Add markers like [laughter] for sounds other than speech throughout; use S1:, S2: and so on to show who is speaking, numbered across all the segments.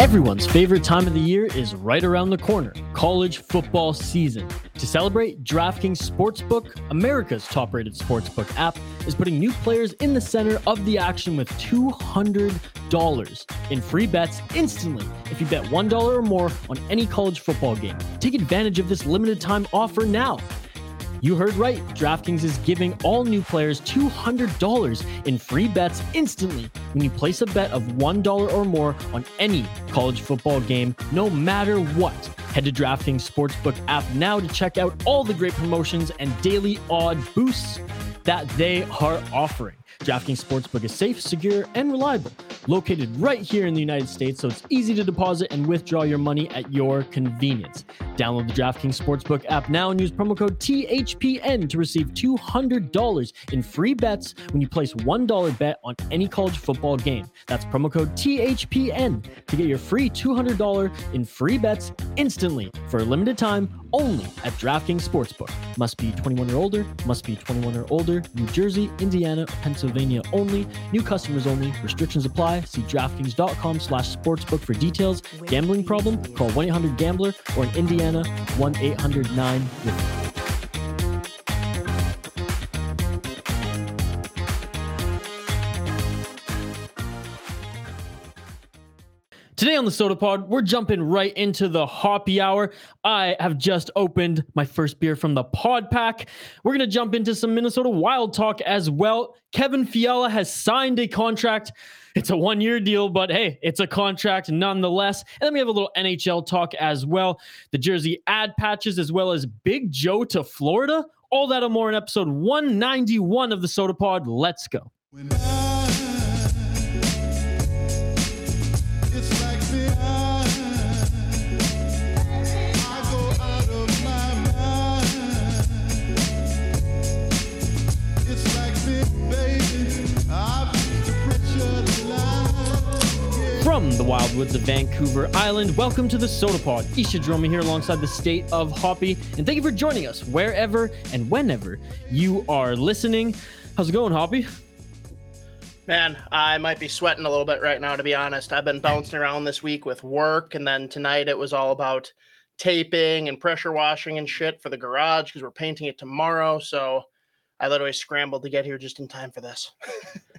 S1: Everyone's favorite time of the year is right around the corner college football season. To celebrate, DraftKings Sportsbook, America's top rated sportsbook app, is putting new players in the center of the action with $200 in free bets instantly if you bet $1 or more on any college football game. Take advantage of this limited time offer now. You heard right. DraftKings is giving all new players $200 in free bets instantly when you place a bet of $1 or more on any college football game, no matter what. Head to DraftKings Sportsbook app now to check out all the great promotions and daily odd boosts that they are offering. DraftKings Sportsbook is safe, secure, and reliable. Located right here in the United States, so it's easy to deposit and withdraw your money at your convenience. Download the DraftKings Sportsbook app now and use promo code THPN to receive $200 in free bets when you place $1 bet on any college football game. That's promo code THPN to get your free $200 in free bets instantly for a limited time only at DraftKings Sportsbook. Must be 21 or older, must be 21 or older, New Jersey, Indiana, Pennsylvania only, new customers only, restrictions apply. See DraftKings.com slash sportsbook for details. Gambling problem? Call 1-800-GAMBLER or in Indiana, 1-800-9 Today on the Sota Pod, we're jumping right into the hoppy hour. I have just opened my first beer from the pod pack. We're going to jump into some Minnesota Wild talk as well. Kevin Fiala has signed a contract. It's a one year deal, but hey, it's a contract nonetheless. And then we have a little NHL talk as well. The jersey ad patches, as well as Big Joe to Florida. All that and more in episode 191 of the Sota Pod. Let's go. From the wildwoods of Vancouver Island, welcome to the Sota Pod. Isha Dromi here alongside the state of Hoppy, and thank you for joining us wherever and whenever you are listening. How's it going, Hoppy?
S2: Man, I might be sweating a little bit right now, to be honest. I've been bouncing around this week with work, and then tonight it was all about taping and pressure washing and shit for the garage because we're painting it tomorrow. So I literally scrambled to get here just in time for this. [laughs]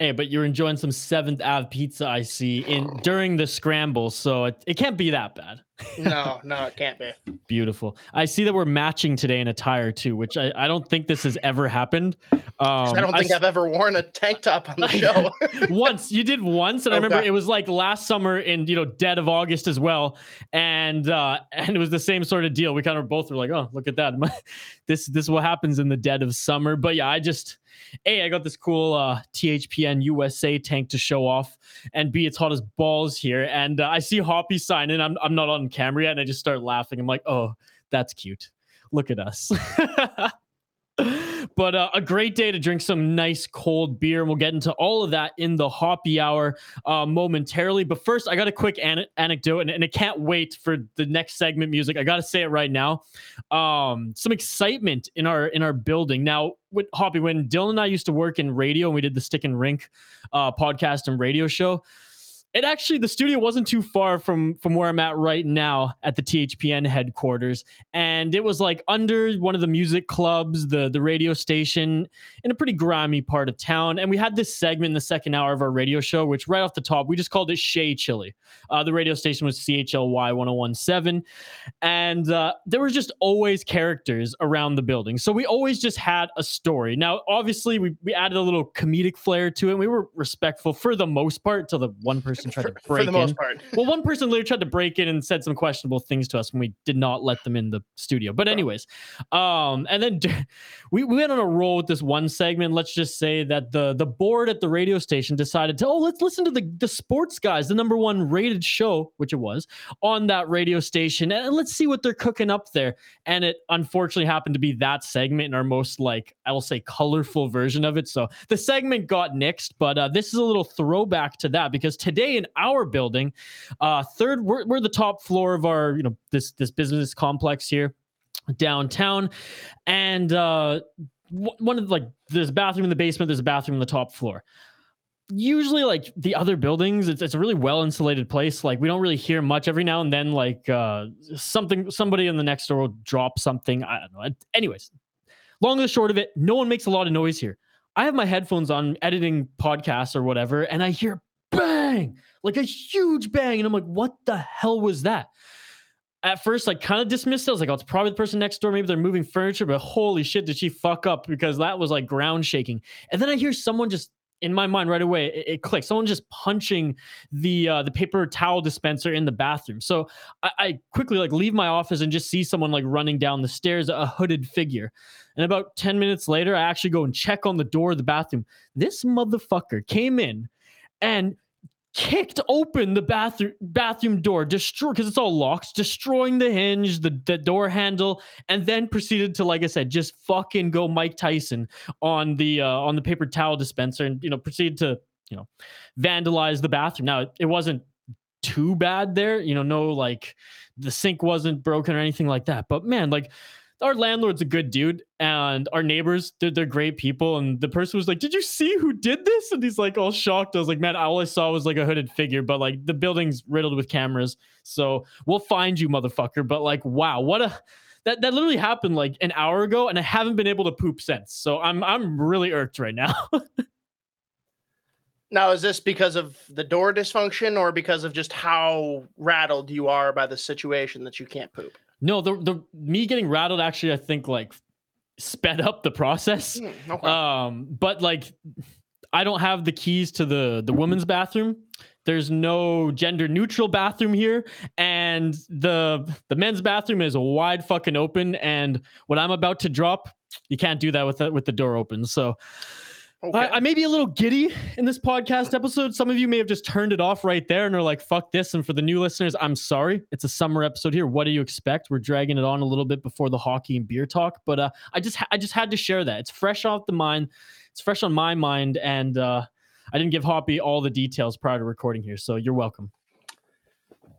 S1: Hey, but you're enjoying some Seventh Ave pizza, I see, in during the scramble, so it, it can't be that bad.
S2: no, no, [laughs] it can't be.
S1: Beautiful. I see that we're matching today in attire too, which I, I don't think this has ever happened.
S2: Um, I don't think I, have ever worn a tank top on the [laughs] show. [laughs]
S1: once you did once, and. I remember it was like last summer in you know dead of August as well, and uh, and it was the same sort of deal. We kind of both were like, oh, look at that. this this is what happens in the dead of summer. But yeah, I just a, I got this cool uh, THPN USA tank to show off, and B, it's hot as balls here. And uh, I see Hoppy sign in. I'm, I'm not on camera yet, and I just start laughing. I'm like, oh, that's cute. Look at us. [laughs] but uh, a great day to drink some nice cold beer. And we'll get into all of that in the hoppy hour uh, momentarily. But first, I got a quick an- anecdote, and, and I can't wait for the next segment music. I got to say it right now. Um, some excitement in our in our building now. With Hoppy, when Dylan and I used to work in radio, and we did the Stick and Rink uh, podcast and radio show it actually the studio wasn't too far from from where I'm at right now at the THPN headquarters, and it was like under one of the music clubs, the the radio station in a pretty grimy part of town. And we had this segment in the second hour of our radio show, which right off the top we just called it Shea Chili. Uh, the radio station was CHLY 1017, and uh, there was just always characters around the building, so we always just had a story. Now, obviously, we we added a little comedic flair to it. we were respectful for the most part to the one person person tried to break for the in. most part. well, one person literally tried to break in and said some questionable things to us when we did not let them in the studio. But anyways, um, and then [laughs] we, we went on a roll with this one segment. Let's just say that the the board at the radio station decided to oh let's listen to the the sports guys, the number one rated show, which it was on that radio station, and let's see what they're cooking up there. And it unfortunately happened to be that segment in our most like I will say colorful version of it. So the segment got nixed, but uh, this is a little throwback to that because today in our building. Uh, third, we're, we're the top floor of our, you know, this this business complex here downtown, and uh, one of like there's a bathroom in the basement, there's a bathroom in the top floor. usually like the other buildings it's, it's a really well insulated place like we don't really hear much every now and then like uh something somebody in the next door will drop something i don't know anyways long and short of it no one makes a lot of noise here i have my headphones on editing podcasts or whatever and i hear bang like a huge bang. And i'm like what the hell was that? At first like kind of dismissed it. I was like, oh, it's probably the person next door. Maybe they're moving furniture, but holy shit, did she fuck up? Because that was like ground shaking. And then I hear someone just in my mind right away it, it clicks. Someone just punching the uh, the paper towel dispenser in the bathroom. So I, I, quickly like leave my office and just see someone like running down the stairs a hooded figure. And about 10 minutes later i actually go and check on the door of the bathroom. This motherfucker came in and kicked open the bathroom bathroom door, destroy because it's all locked, destroying the hinge, the, the door handle, and then proceeded to, like I said, just fucking go Mike Tyson on the uh, on the paper towel dispenser, and you know proceeded to you know vandalize the bathroom. Now it wasn't too bad there, you know, no like the sink wasn't broken or anything like that, but man, like our landlord's a good dude and our neighbors they're, they're great people. And the person was like did you see who did this? And he's like all shocked. I was like man all i saw was like a hooded figure but like the building's riddled with cameras so we'll find you motherfucker. But like wow what a that, that literally happened like an hour ago and i haven't been able to poop since. So i'm i'm really irked right now. [laughs]
S2: Now is this because of the door dysfunction or because of just how rattled you are by the situation that you can't poop
S1: no, the the me getting rattled actually I think like sped up the process. Mm, okay. Um, but like I don't have the keys to the the women's bathroom. There's no gender neutral bathroom here, and the the men's bathroom is wide fucking open. And what I'm about to drop, you can't do that with the, with the door open. So Okay. I, I, may be a little giddy in this podcast episode. Some of you may have just turned it off right there and are like, fuck this. And for the new listeners, I'm sorry. It's a summer episode here. What do you expect? We're dragging it on a little bit before the hockey and beer talk. But uh, I just I just had to share that. It's fresh off the mind. It's fresh on my mind. And uh, I didn't give Hoppy all the details prior to recording here. So you're welcome.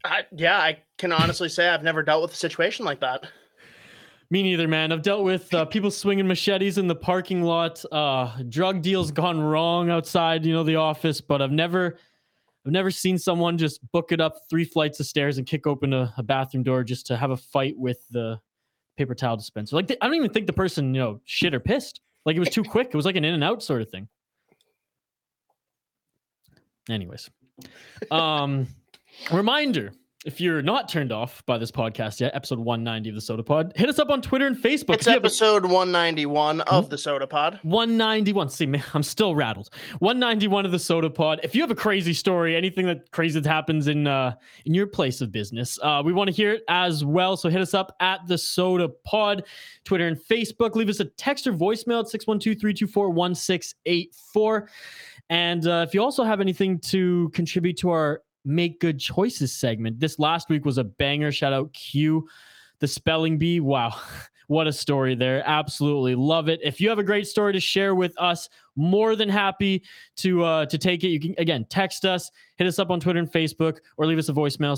S2: I, yeah, I can honestly say I've never dealt with a situation like that.
S1: Me neither, man. I've dealt with uh, people swinging machetes in the parking lot, uh, drug deals gone wrong outside, you know, the office. But I've never, I've never seen someone just book it up three flights of stairs and kick open a, a bathroom door just to have a fight with the paper towel dispenser. Like, I don't even think the person, you know, shit or pissed. Like it was too quick. It was like an in and out sort of thing. Anyways, um, reminder if you're not turned off by this podcast yet, episode 190 of the Sota Pod, hit us up on Twitter and Facebook.
S2: It's episode a... 191 of the Sota Pod.
S1: 191. See, man, I'm still rattled. 191 of the Sota Pod. If you have a crazy story, anything that crazy that happens in uh in your place of business, uh, we want to hear it as well. So hit us up at the Sota Pod, Twitter and Facebook. Leave us a text or voicemail at 612-324-1684. And uh, if you also have anything to contribute to our make good choices segment. This last week was a banger. Shout out Q, the spelling bee. Wow. [laughs] What a story there. Absolutely love it. If you have a great story to share with us, more than happy to uh, to take it. You can again text us, hit us up on Twitter and Facebook, or leave us a voicemail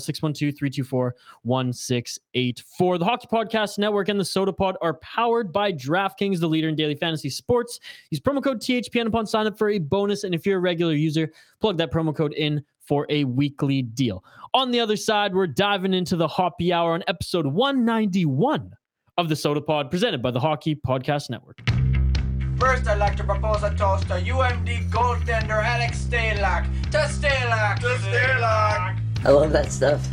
S1: 612-324-1684. The Hockey Podcast Network and the Sota Pod are powered by DraftKings, the leader in daily fantasy sports. Use promo code THPN upon sign up for a bonus. And if you're a regular user, plug that promo code in for a weekly deal. On the other side, we're diving into the Hoppy Hour on episode 191 of the Sota Pod, presented by the Hockey Podcast Network.
S3: First, I'd like to propose a toast to UMD goaltender Alex Stalock. To Stalock! To Stalock!
S4: I love that stuff.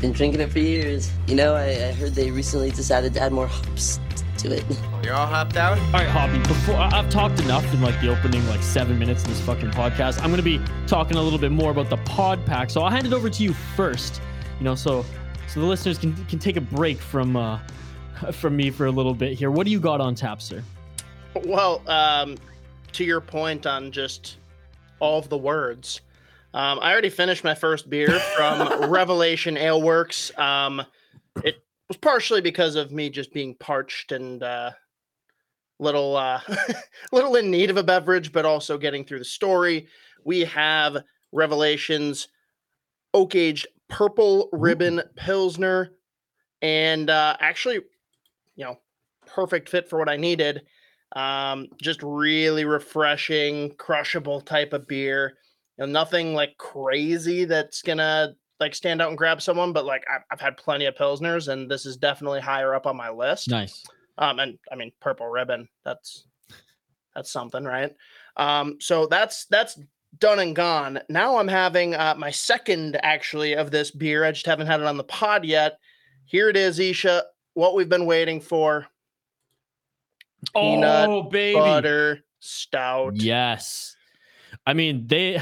S4: Been drinking it for years. You know, I, I heard they recently decided to add more hops to it.
S3: You're all hopped out? All
S1: right, Hoppy, before I've talked enough in like the opening like seven minutes of this fucking podcast. I'm gonna be talking a little bit more about the pod pack. So I'll hand it over to you first. You know, so so the listeners can can take a break from uh [laughs] from me for a little bit here. What do you got on tap, sir?
S2: Well, um, to your point on just all of the words, um, I already finished my first beer from [laughs] Revelation Ale Works. Um, it was partially because of me just being parched and uh, little uh, [laughs] little in need of a beverage, but also getting through the story. We have Revelations oak aged purple ribbon pilsner, and uh, actually, you know, perfect fit for what I needed. Um, just really refreshing, crushable type of beer. You know, nothing like crazy that's gonna like stand out and grab someone, but like I've, I've had plenty of pilsners, and this is definitely higher up on my list.
S1: Nice.
S2: Um, and I mean, purple ribbon. That's that's something, right? Um, so that's that's done and gone. Now I'm having uh, my second actually of this beer. I just haven't had it on the pod yet. Here it is, Isha. What we've been waiting for: Peanut
S1: oh, baby.
S2: butter stout.
S1: Yes. I mean, they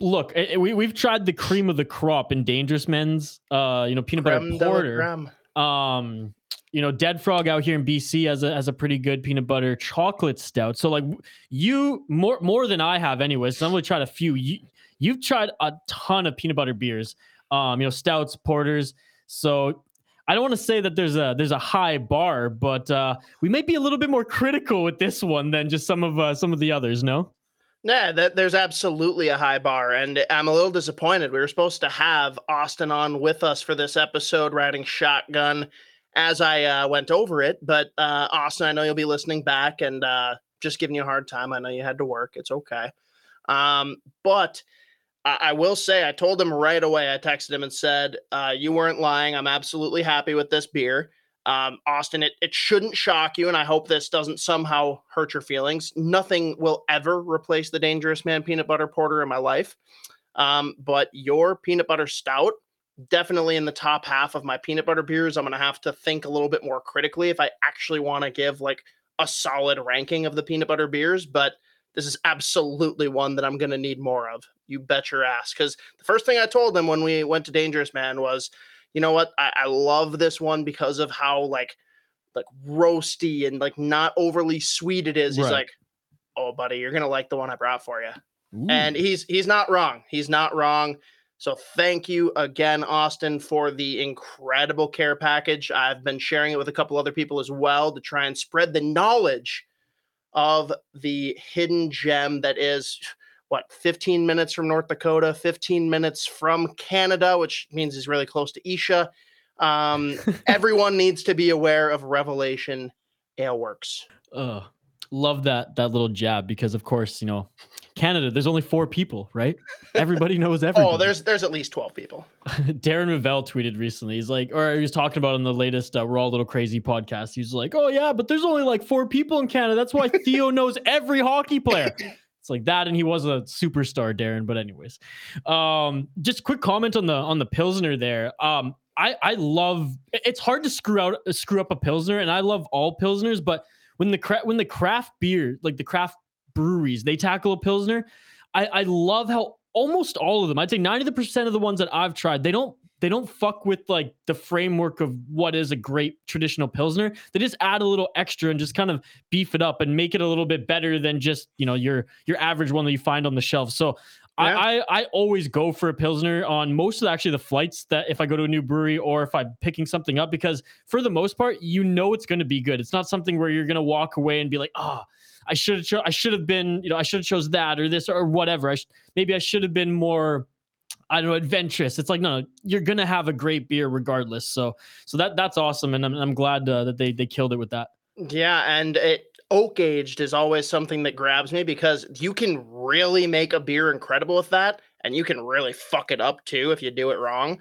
S1: look, eh, eh, we, we've tried the cream of the crop in Dangerous Man's, uh, you know, peanut
S2: Creme
S1: butter porter. Um, you know, Dead Frog out here in BC has a has a pretty good peanut butter chocolate stout. So like you more more than I have anyways. So I'm gonna try a few. You you've tried a ton of peanut butter beers. Um, you know, stouts, porters. So I don't want to say that there's a there's a high bar, but uh, we may be a little bit more critical with this one than just some of uh, some of the others. No.
S2: Yeah, that, there's absolutely a high bar, and I'm a little disappointed. We were supposed to have Austin on with us for this episode, riding shotgun, as I uh, went over it. But uh, Austin, I know you'll be listening back, and uh, just giving you a hard time. I know you had to work; it's okay. Um, but I, I will say, I told him right away. I texted him and said, uh, "You weren't lying. I'm absolutely happy with this beer." Um, Austin, it, it shouldn't shock you, and I hope this doesn't somehow hurt your feelings. Nothing will ever replace the Dangerous Man peanut butter porter in my life. Um, but your peanut butter stout, definitely in the top half of my peanut butter beers. I'm going to have to think a little bit more critically if I actually want to give like a solid ranking of the peanut butter beers. But this is absolutely one that I'm going to need more of. You bet your ass. Because the first thing I told them when we went to Dangerous Man was, you know what? I, I love this one because of how like like roasty and like not overly sweet it is. He's
S1: Right.
S2: like, oh, buddy, you're gonna like the one I brought for you.
S1: Ooh.
S2: And he's he's not wrong. He's not wrong. So thank you again, Austin, for the incredible care package. I've been sharing it with a couple other people as well to try and spread the knowledge of the hidden gem that is what 15 minutes from North Dakota, 15 minutes from Canada, which means he's really close to Isha. Um, [laughs] everyone needs to be aware of Revelation Ale Works.
S1: Love that that little jab because of course you know Canada. There's only four people, right? Everybody [laughs] knows everybody.
S2: Oh, there's there's at least 12 people. [laughs]
S1: Darren Ravel tweeted recently. He's like, or he was talking about in the latest uh, "We're All a Little Crazy" podcast. He's like, "Oh yeah, but there's only like four people in Canada. That's why Theo knows every hockey player." Like that, and he was a superstar, Darren. But anyways, um, just quick comment on the on the pilsner there. Um, I I love. It's hard to screw out screw up a pilsner, and I love all pilsners. But when the cra- when the craft beer, like the craft breweries, they tackle a pilsner, I I love how almost all of them, I'd say 90% of the ones that I've tried, they don't they don't fuck with like the framework of what is a great traditional pilsner. They just add a little extra and just kind of beef it up and make it a little bit better than just, you know, your your average one that you find on the shelf. So
S2: Yeah.
S1: I, I always go for a pilsner on most of the, actually the flights that if I go to a new brewery or if I'm picking something up because for the most part you know it's going to be good. It's not something where you're going to walk away and be like, "Oh, I should have cho- I should have been, you know, I should have chose that or this or whatever. I sh- maybe I should have been more I don't know, adventurous. It's like no, you're gonna have a great beer regardless. So, so that that's awesome, and I'm, I'm glad uh, that they they killed it with that.
S2: Yeah, and it oak aged is always something that grabs me because you can really make a beer incredible with that, and you can really fuck it up too if you do it wrong.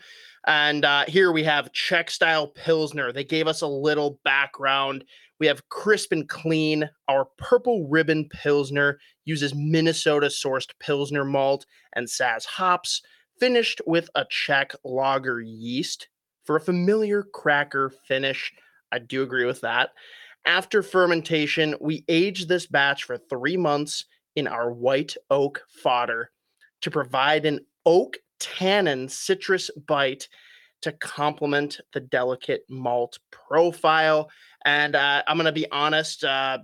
S2: And uh, here we have Czech style Pilsner. They gave us a little background. We have crisp and clean. Our purple ribbon Pilsner uses Minnesota sourced Pilsner malt and Saaz hops, finished with a Czech lager yeast for a familiar cracker finish. I do agree with that. After fermentation, we aged this batch for three months in our white oak foeder to provide an oak tannin citrus bite to complement the delicate malt profile. And uh, I'm going to be honest, uh,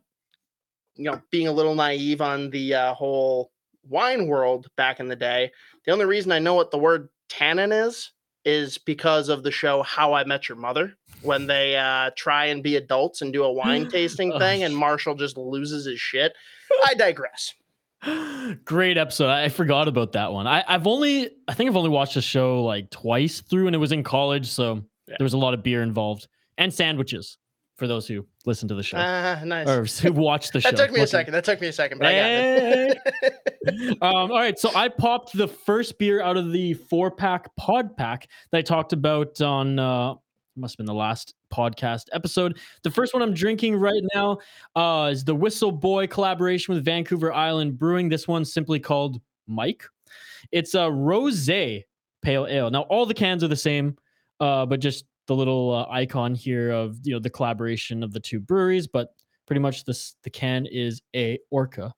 S2: you know, being a little naive on the uh, whole wine world back in the day, the only reason I know what the word tannin is is because of the show How I Met Your Mother when they uh, try and be adults and do a wine [gasps] tasting
S1: Oh,
S2: thing, and Marshall just loses his shit. I digress. [gasps]
S1: Great episode. I forgot about that one. I, I've only I think I've only watched the show like twice through, and it was in college, so
S2: Yeah.
S1: there was a lot of beer involved and sandwiches for those who listen to the show
S2: Ah, nice.
S1: or who watch the show.
S2: that took me a second. That took me a second, but I got it. [laughs]
S1: um, all right, so I popped the first beer out of the four pack pod pack that I talked about on uh, must have been the last podcast episode. The first one I'm drinking right now uh, is the Whistle Buoy collaboration with Vancouver Island Brewing. This one's simply called Mike. It's a rose pale ale. Now all the cans are the same, uh, but just the little uh, icon here of you know the collaboration of the two breweries. But pretty much this the can is a Orca.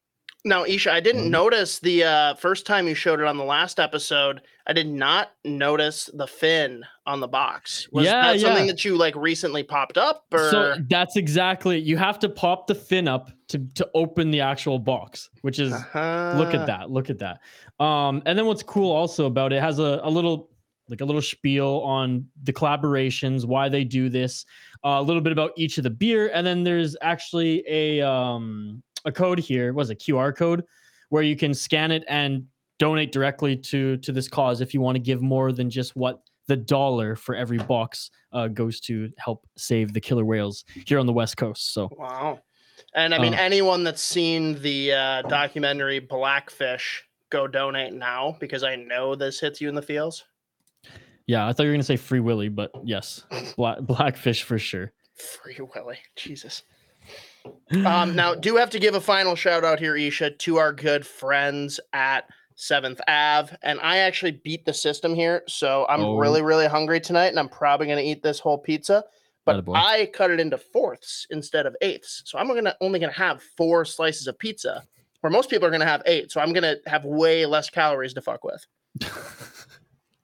S2: Now, Isha, I didn't
S1: Mhm.
S2: notice the uh, first time you showed it on the last episode. I did not notice the fin on the box. Was
S1: Yeah,
S2: that something
S1: yeah.
S2: that you like recently popped up, or
S1: So that's exactly you have to pop the fin up to to open the actual box, which is
S2: Uh-huh.
S1: look at that look at that um and then what's cool also about it, it has a, a little like a little spiel on the collaborations why they do this uh, a little bit about each of the beer and then there's actually a um a code here was a qr code where you can scan it and donate directly to to this cause if you want to give more than just what the dollar for every box uh, goes to help save the killer whales here on the west coast so
S2: Wow. And I mean,
S1: Uh.
S2: anyone that's seen the uh, documentary Blackfish, go donate now because I know this hits you in the feels.
S1: Yeah i thought you were going to say free willy but yes black [laughs] blackfish for sure
S2: Free Willy, Jesus. Um, now, do have to give a final shout out here, Isha, to our good friends at Seventh Ave, and I actually beat the system here, so I'm
S1: Oh.
S2: really, really hungry tonight, and I'm probably going to eat this whole pizza. But I cut it into fourths instead of eighths, so I'm gonna only gonna have four slices of pizza, where most people are gonna have eight. So I'm gonna have way less calories to fuck with. [laughs]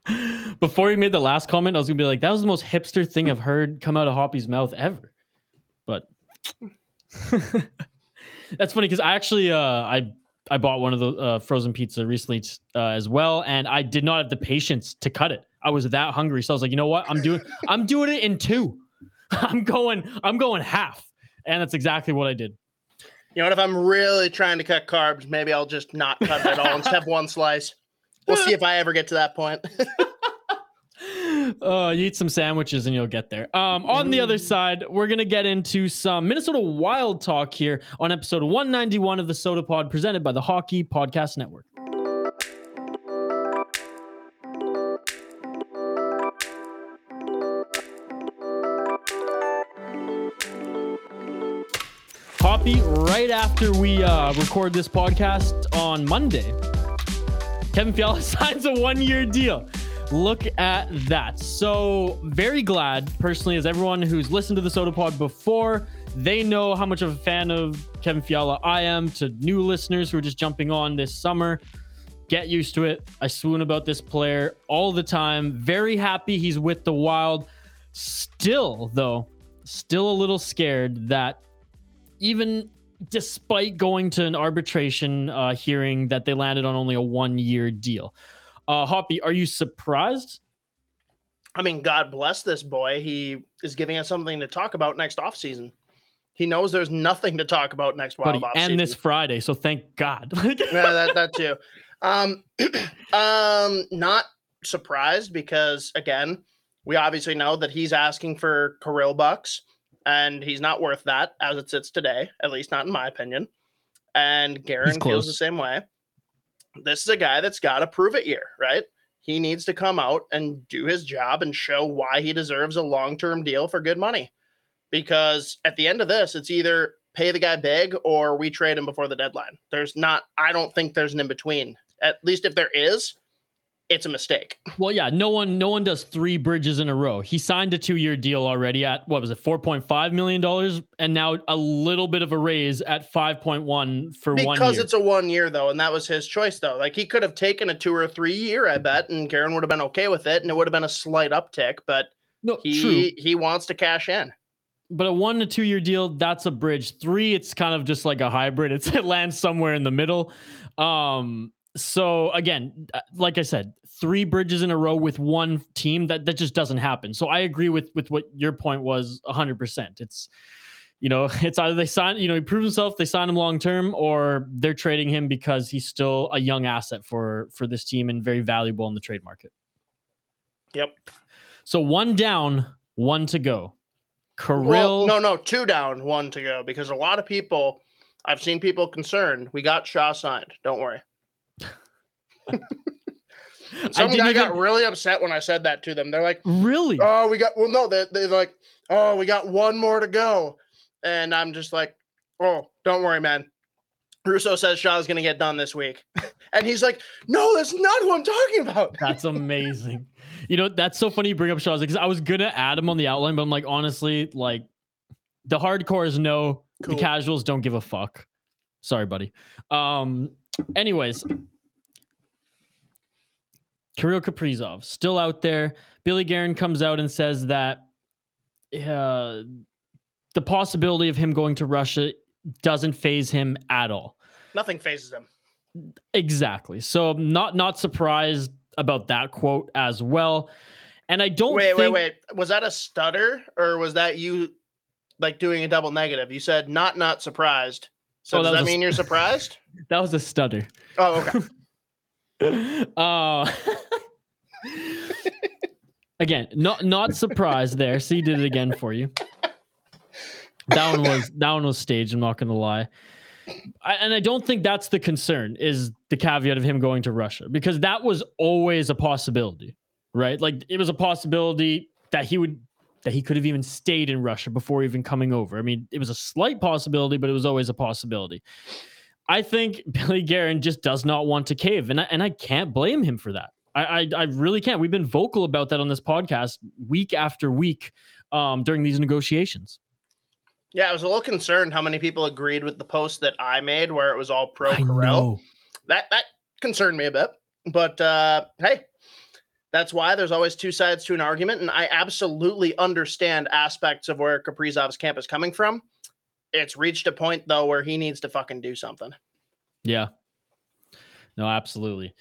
S2: [laughs]
S1: Before you made the last comment, I was gonna be like, that was the most hipster thing I've heard come out of Hoppy's mouth ever. But [laughs] that's funny because I actually uh I I bought one of the uh, frozen pizza recently uh, as well, and I did not have the patience to cut it. I was that hungry, so I was like, you know what? I'm doing I'm doing it in two. [laughs] I'm going I'm going half, and that's exactly what I did.
S2: You know what? If I'm really trying to cut carbs, maybe I'll just not cut it at all and just have one slice. We'll see if I ever get to that point. [laughs]
S1: uh, you eat some sandwiches and you'll get there. Um, on the other side, we're gonna get into some Minnesota Wild talk here on episode 191 of the Sota Pod, presented by the Hockey Podcast Network. Hoppy, right after we uh, record this podcast on Monday, Kevin Fiala [laughs] signs a one-year deal. Look at that. So very glad, personally, as everyone who's listened to the Sota Pod before, they know how much of a fan of Kevin Fiala I am. To new listeners who are just jumping on this summer, get used to it. I swoon about this player all the time. Very happy he's with the Wild. Still, though, still a little scared that even despite going to an arbitration uh, hearing that they landed on only a one-year deal. Uh, Hoppy, are you surprised?
S2: I mean, God bless this boy. He is giving us something to talk about next offseason. He knows there's nothing to talk about next
S1: Buddy,
S2: wild
S1: and this Friday, so thank God. [laughs]
S2: yeah, that that too. Um, [clears throat] um, not surprised because again, we obviously know that he's asking for Kirill bucks, and he's not worth that as it sits today, at least not in my opinion. And Guerin feels the same way. This is a guy that's got to prove it here, right? He needs to come out and do his job and show why he deserves a long-term deal for good money. Because at the end of this, it's either pay the guy big or we trade him before the deadline. There's not, I don't think there's an in between. At least if there is, it's a mistake.
S1: well, yeah, no one, no one does three bridges in a row. He signed a two-year deal already at what was it, four point five million dollars, and now a little bit of a raise at five point one for one
S2: Because it's a one year though, and that was his choice though. Like he could have taken a two or three year, I bet, and Guerin would have been okay with it, and it would have been a slight uptick, but
S1: no,
S2: he
S1: true.
S2: he wants to cash in.
S1: but a one to two year deal that's a bridge three it's kind of just like a hybrid it's [laughs] it lands somewhere in the middle um so again uh, like i said three bridges in a row with one team that that just doesn't happen so i agree with with what your point was 100% it's you know [laughs] it's either they sign you know he proves himself they sign him long term or they're trading him because he's still a young asset for for this team and very valuable in the trade market
S2: Yep.
S1: so one down one to go Kirill,
S2: Well, no, no, two down, one to go. Because a lot of people, I've seen people concerned. We got Shaw signed. Don't worry. [laughs] Some
S1: didn't
S2: guy got really upset when I said that to them. They're like,
S1: Really?
S2: "Oh, we got well, no." They, they're like, "Oh, we got one more to go," and I'm just like, "Oh, don't worry, man." Russo says Shaw's gonna get done this week, [laughs] and he's like, "No, that's not who I'm talking about." [laughs]
S1: That's amazing. You know, that's so funny you bring up Shaw's because I was gonna add him on the outline, but I'm like, honestly, like the hardcores know,
S2: Cool.
S1: the casuals don't give a fuck. Sorry, buddy. Um, anyways, Kirill Kaprizov still out there. Billy Guerin comes out and says that uh, the possibility of him going to Russia doesn't phase him at all.
S2: Nothing phases him.
S1: Exactly. So I'm not not surprised about that quote as well. And I don't
S2: Wait, wait,
S1: think,
S2: wait. Was that a stutter or was that you like doing a double negative? You said not not surprised. So
S1: Oh,
S2: does that
S1: a
S2: mean you're surprised? [laughs]
S1: that was a stutter.
S2: Oh, okay. [laughs]
S1: uh again, not not surprised there. See, did it again for you. That one was that one was staged. I'm not gonna lie, I, and I don't think that's the concern. Is the caveat of him going to Russia because that was always a possibility, right? Like it was a possibility that he would that he could have even stayed in Russia before even coming over. I mean, it was a slight possibility, but it was always a possibility. I think [laughs] Billy Guerin just does not want to cave, and I, and I can't blame him for that. I, I I really can't. We've been vocal about that on this podcast week after week um, during these negotiations.
S2: Yeah, I was a little concerned how many people agreed with the post that I made where it was all pro
S1: I
S2: Kirill.
S1: know.
S2: That that concerned me a bit. But uh hey, that's why there's always two sides to an argument. And I absolutely understand aspects of where Kaprizov's camp is coming from. It's reached a point though where he needs to fucking do something.
S1: Yeah. No, absolutely.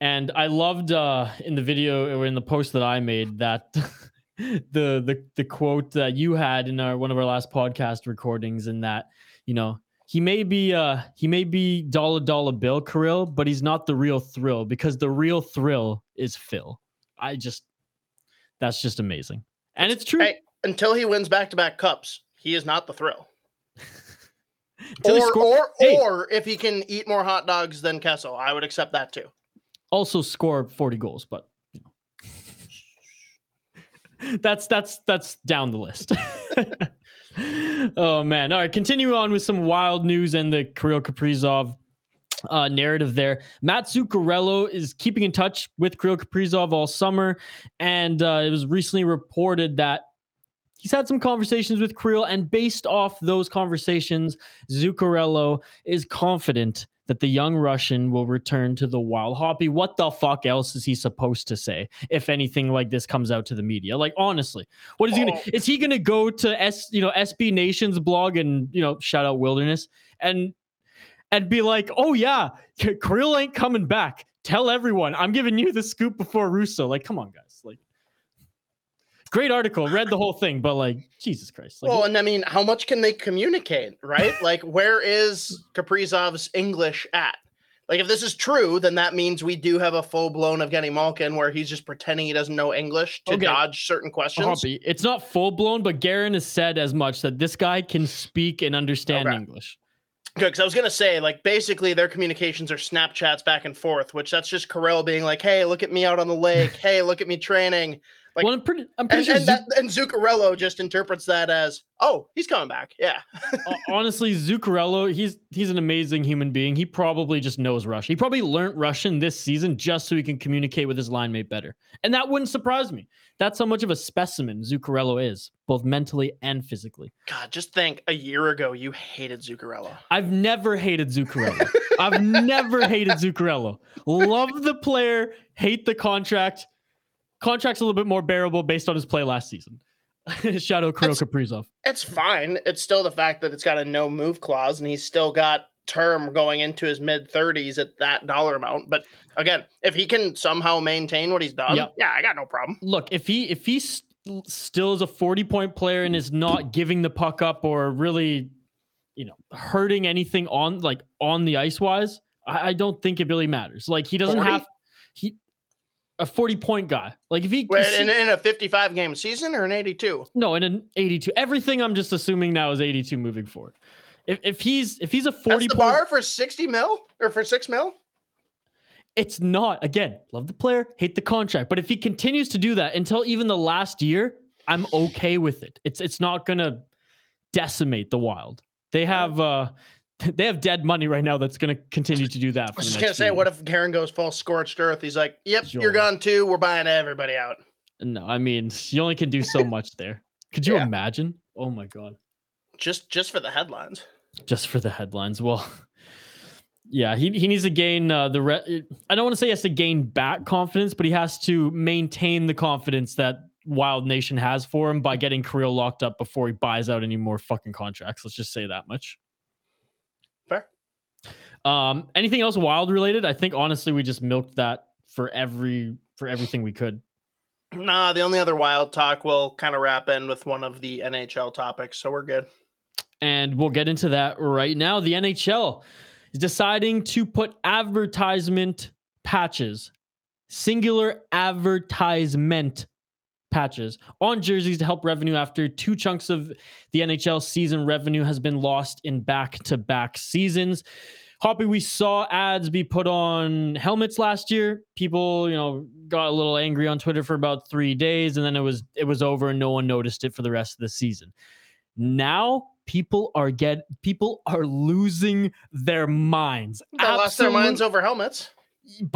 S1: And I loved uh in the video or in the post that I made that [laughs] the the the quote that you had in our one of our last podcast recordings in that, you know, he may be uh he may be dollar dollar bill Kirill, but he's not the real thrill because the real thrill is Phil. I just that's just amazing. And it's true.
S2: Hey, until he wins back to back cups, he is not the thrill. [laughs] Or or
S1: Hey.
S2: or if he can eat more hot dogs than Kessel, I would accept that too.
S1: also score 40 goals, but you know. [laughs] that's that's that's down the list. [laughs] oh man. All right, continue on with some wild news and the Kirill Kaprizov uh, narrative there. Mats Zuccarello is keeping in touch with Kirill Kaprizov all summer, and uh, it was recently reported that he's had some conversations with Kirill, and based off those conversations, Zuccarello is confident that the young Russian will return to the wild. Hoppy, what the fuck else is he supposed to say if anything like this comes out to the media? Like honestly, what is he gonna
S2: Oh.
S1: is he gonna go to S you know SB Nation's blog and you know shout out Wilderness and and be like, oh yeah, K- Kirill ain't coming back. Tell everyone I'm giving you the scoop before Russo. Like, come on, guys. Great article, read the whole thing, but like Jesus Christ. Like,
S2: well, and I mean, how much can they communicate, right? like, where is Kaprizov's English at? Like, if this is true, then that means we do have a full blown Evgeny Malkin where he's just pretending he doesn't know English to
S1: Okay.
S2: dodge certain questions.
S1: Hoppy, it's not full blown, but Guerin has said as much that this guy can speak and understand
S2: Okay.
S1: English.
S2: Good, because I was gonna say, like, basically their communications are Snapchats back and forth, which that's just Kirill being like, "Hey, look at me out on the lake. [laughs] hey, look at me training." Like-
S1: well, I'm pretty, I'm pretty
S2: And,
S1: sure
S2: and, that, and Zuccarello just interprets that as, "Oh, he's coming back." Yeah,
S1: honestly, Zuccarello, he's he's an amazing human being. He probably just knows Russian. He probably learned Russian this season just so he can communicate with his line mate better. And that wouldn't surprise me. That's how much of a specimen Zuccarello is, both mentally and physically.
S2: God, just think, a year ago you hated Zuccarello.
S1: I've never hated Zuccarello. [laughs] I've never hated Zuccarello. Love the player, hate the contract. Contract's a little bit more bearable based on his play last season. [laughs] Shadow Kirill
S2: That's-
S1: Kaprizov.
S2: It's fine. It's still the fact that it's got a no move clause, and he's still got term going into his mid 30s at that dollar amount. But again, if he can somehow maintain what he's done,
S1: Yep.
S2: yeah, I got no problem.
S1: look if he if he st- still is a 40 point player and is not giving the puck up or really you know hurting anything on like on the ice wise i, I don't think it really matters like he doesn't
S2: 40?
S1: have he a 40 point guy like if he
S2: Wait, in, in a 55 game season or an 82?
S1: no in an 82 everything i'm just assuming now is 82 moving forward if, if he's if he's a 40
S2: That's the
S1: point
S2: bar for 60 mil or for six mil?
S1: it's not. Again, love the player, hate the contract. But if he continues to do that until even the last year, I'm okay with it. It's it's not gonna decimate the Wild. They have uh [laughs] they have dead money right now that's gonna continue to do that.
S2: I was just gonna say, what if Guerin goes full scorched earth? He's like, "Yep,
S1: Sure.
S2: you're gone too. We're buying everybody out."
S1: No, I mean you only can do so [laughs] much there. Could you
S2: Yeah.
S1: imagine? Oh my god.
S2: Just just for the headlines.
S1: just for the headlines. Well, [laughs] yeah, he, he needs to gain uh, the. Re- I don't want to say he has to gain back confidence, but he has to maintain the confidence that Wild Nation has for him by getting Kirill locked up before he buys out any more fucking contracts. Let's just say that much. Um, anything else Wild related? I think honestly we just milked that for every for everything we could.
S2: Nah, the only other wild talk will kind of wrap in with one of the NHL topics, so we're good.
S1: and we'll get into that right now. The NHL is deciding to put advertisement patches, singular advertisement patches on jerseys to help revenue after two chunks of the NHL season revenue has been lost in back-to-back seasons. Hoppy, we saw ads be put on helmets last year. People, you know, got a little angry on Twitter for about three days, and then it was it was over, and no one noticed it for the rest of the season. Now people are get people are losing their minds.
S2: They lost their minds over helmets.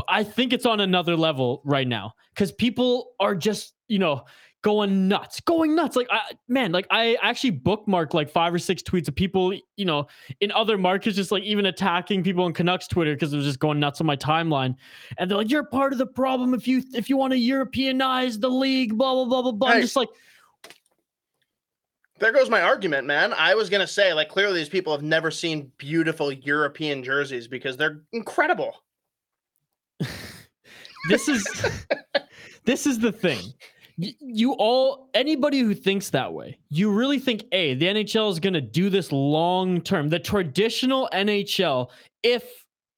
S1: I think it's on another level right now because people are just, you know, going nuts, going nuts. Like, I, man, like I actually bookmarked like five or six tweets of people, you know, in other markets, just like even attacking people on Canucks Twitter because it was just going nuts on my timeline. And they're like, "You're part of the problem if you if you want to Europeanize the league." Blah blah blah blah blah. I'm just like,
S2: There goes my argument, man. I was gonna say, like, clearly these people have never seen beautiful European jerseys because they're incredible. [laughs]
S1: this is this is the thing You all anybody who thinks that way you really think a the nhl is going to do this long term the traditional nhl if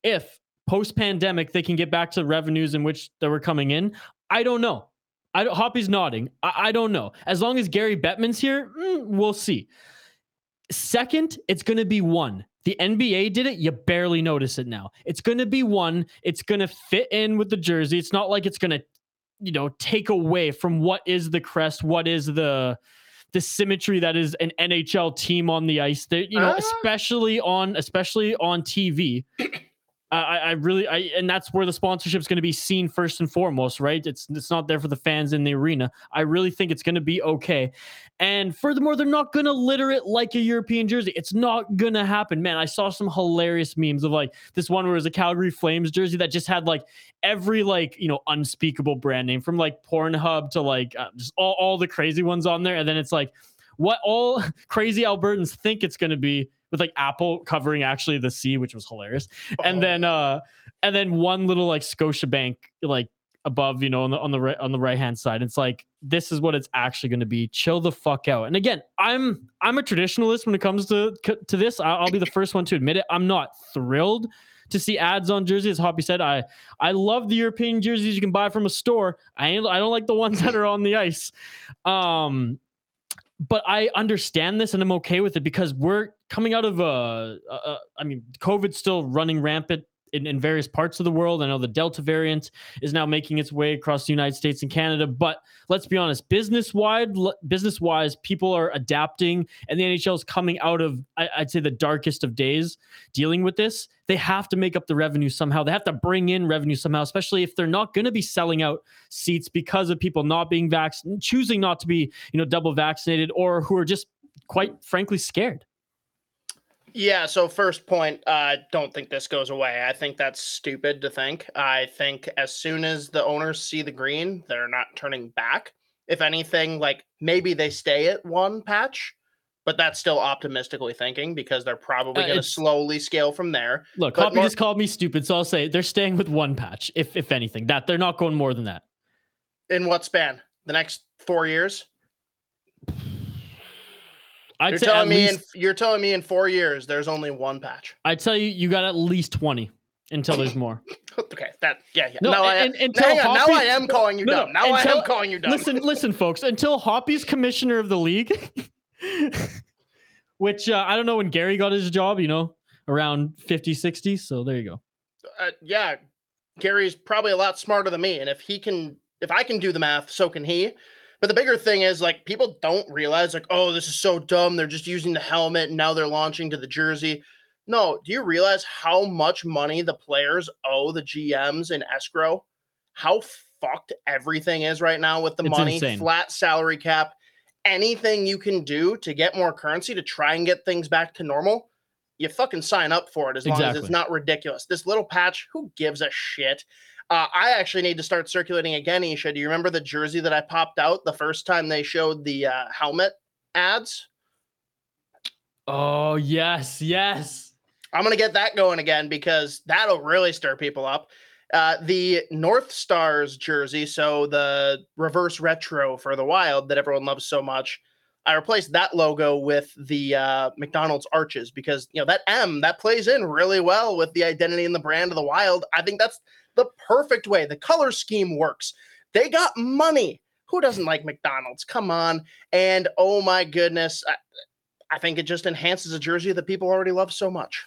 S1: if post pandemic they can get back to the revenues in which they were coming in i don't know I don't, Hoppy's nodding. I, I don't know. As long as Gary Bettman's here, mm, we'll see. Second, it's going to be one. The NBA did it. You barely notice it now. It's going to be one. It's going to fit in with the jersey. It's not like it's going to, you know, take away from what is the crest, what is the the symmetry that is an NHL team on the ice. That you know,
S2: Ah.
S1: especially on especially on TV. [clears throat] I, I I really, I, and that's where the sponsorship is going to be seen first and foremost, right? It's it's not there for the fans in the arena. I really think it's going to be okay. And furthermore, they're not going to litter it like a European jersey. It's not going to happen, man. I saw some hilarious memes of like this one where it was a Calgary Flames jersey that just had like every like you know unspeakable brand name from like Pornhub to like uh, just all all the crazy ones on there, and then it's like what all [laughs] crazy Albertans think it's going to be with like Apple covering actually the sea, which was hilarious and
S2: Oh.
S1: then uh and then one little like Scotiabank like above you know on the on the right on the right hand side it's like this is what it's actually going to be. Chill the fuck out. And again i'm i'm a traditionalist when it comes to to this. I'll, be the first one to admit it. I'm not thrilled to see ads on jerseys. As hoppy said i i love the european jerseys you can buy from a store. I ain't, i don't like the ones [laughs] that are on the ice. Um but I understand this and I'm okay with it because we're coming out of uh, uh, uh I mean, COVID's still running rampant in, in various parts of the world. I know the Delta variant is now making its way across the United States and Canada, but let's be honest, business wide, business wise, people are adapting, and the NHL is coming out of I, I'd say the darkest of days dealing with this. They have to make up the revenue somehow. They have to bring in revenue somehow, especially if they're not going to be selling out seats because of people not being vaccinated, choosing not to be, you know, double vaccinated, or who are just quite frankly scared.
S2: Yeah, so first point, I uh, don't think this goes away. I think that's stupid to think. I think as soon as the owners see the green, they're not turning back. If anything, like maybe they stay at one patch, but that's still optimistically thinking because they're probably
S1: Uh,
S2: going to slowly scale from there.
S1: Look,
S2: But
S1: Hoppy
S2: more-
S1: just called me stupid, so I'll say they're staying with one patch, if if anything. That they're not going more than that.
S2: In what span? The next four years?
S1: I'd
S2: you're telling me
S1: least,
S2: in you're telling me in four years there's only one patch.
S1: I'd tell you you got at least twenty until there's more. [laughs]
S2: Okay, that yeah, yeah.
S1: No,
S2: now, I,
S1: and-
S2: am-
S1: and- until
S2: hang on, now I am calling you
S1: No,
S2: dumb. Now I am calling you dumb.
S1: Listen, listen, folks. Until Hoppy's commissioner of the league, [laughs] which uh, I don't know when Gary got his job, you know, around 50, 60. So there you go.
S2: uh, yeah, Gary's probably a lot smarter than me. And if he can, if I can do the math, so can he. But the bigger thing is like people don't realize, like, oh, this is so dumb. They're just using the helmet and now they're launching to the jersey. No, do you realize how much money the players owe the GMs in escrow? How fucked everything is right now with the
S1: It's
S2: money,
S1: insane.
S2: flat salary cap, anything you can do to get more currency to try and get things back to normal, you fucking sign up for it as long as it's not ridiculous. This little patch, who gives a shit? Uh, I actually need to start circulating again, Isha. Do you remember the jersey that I popped out the first time they showed the uh, helmet ads?
S1: Oh yes, yes.
S2: I'm gonna get that going again because that'll really stir people up. Uh, the North Stars jersey, so the reverse retro for the Wild that everyone loves so much. I replaced that logo with the uh, McDonald's arches because you know that M that plays in really well with the identity and the brand of the Wild. I think that's the perfect way. The color scheme works. They got money. Who doesn't like McDonald's? Come on. And oh my goodness, I, I think it just enhances a jersey that people already love so much.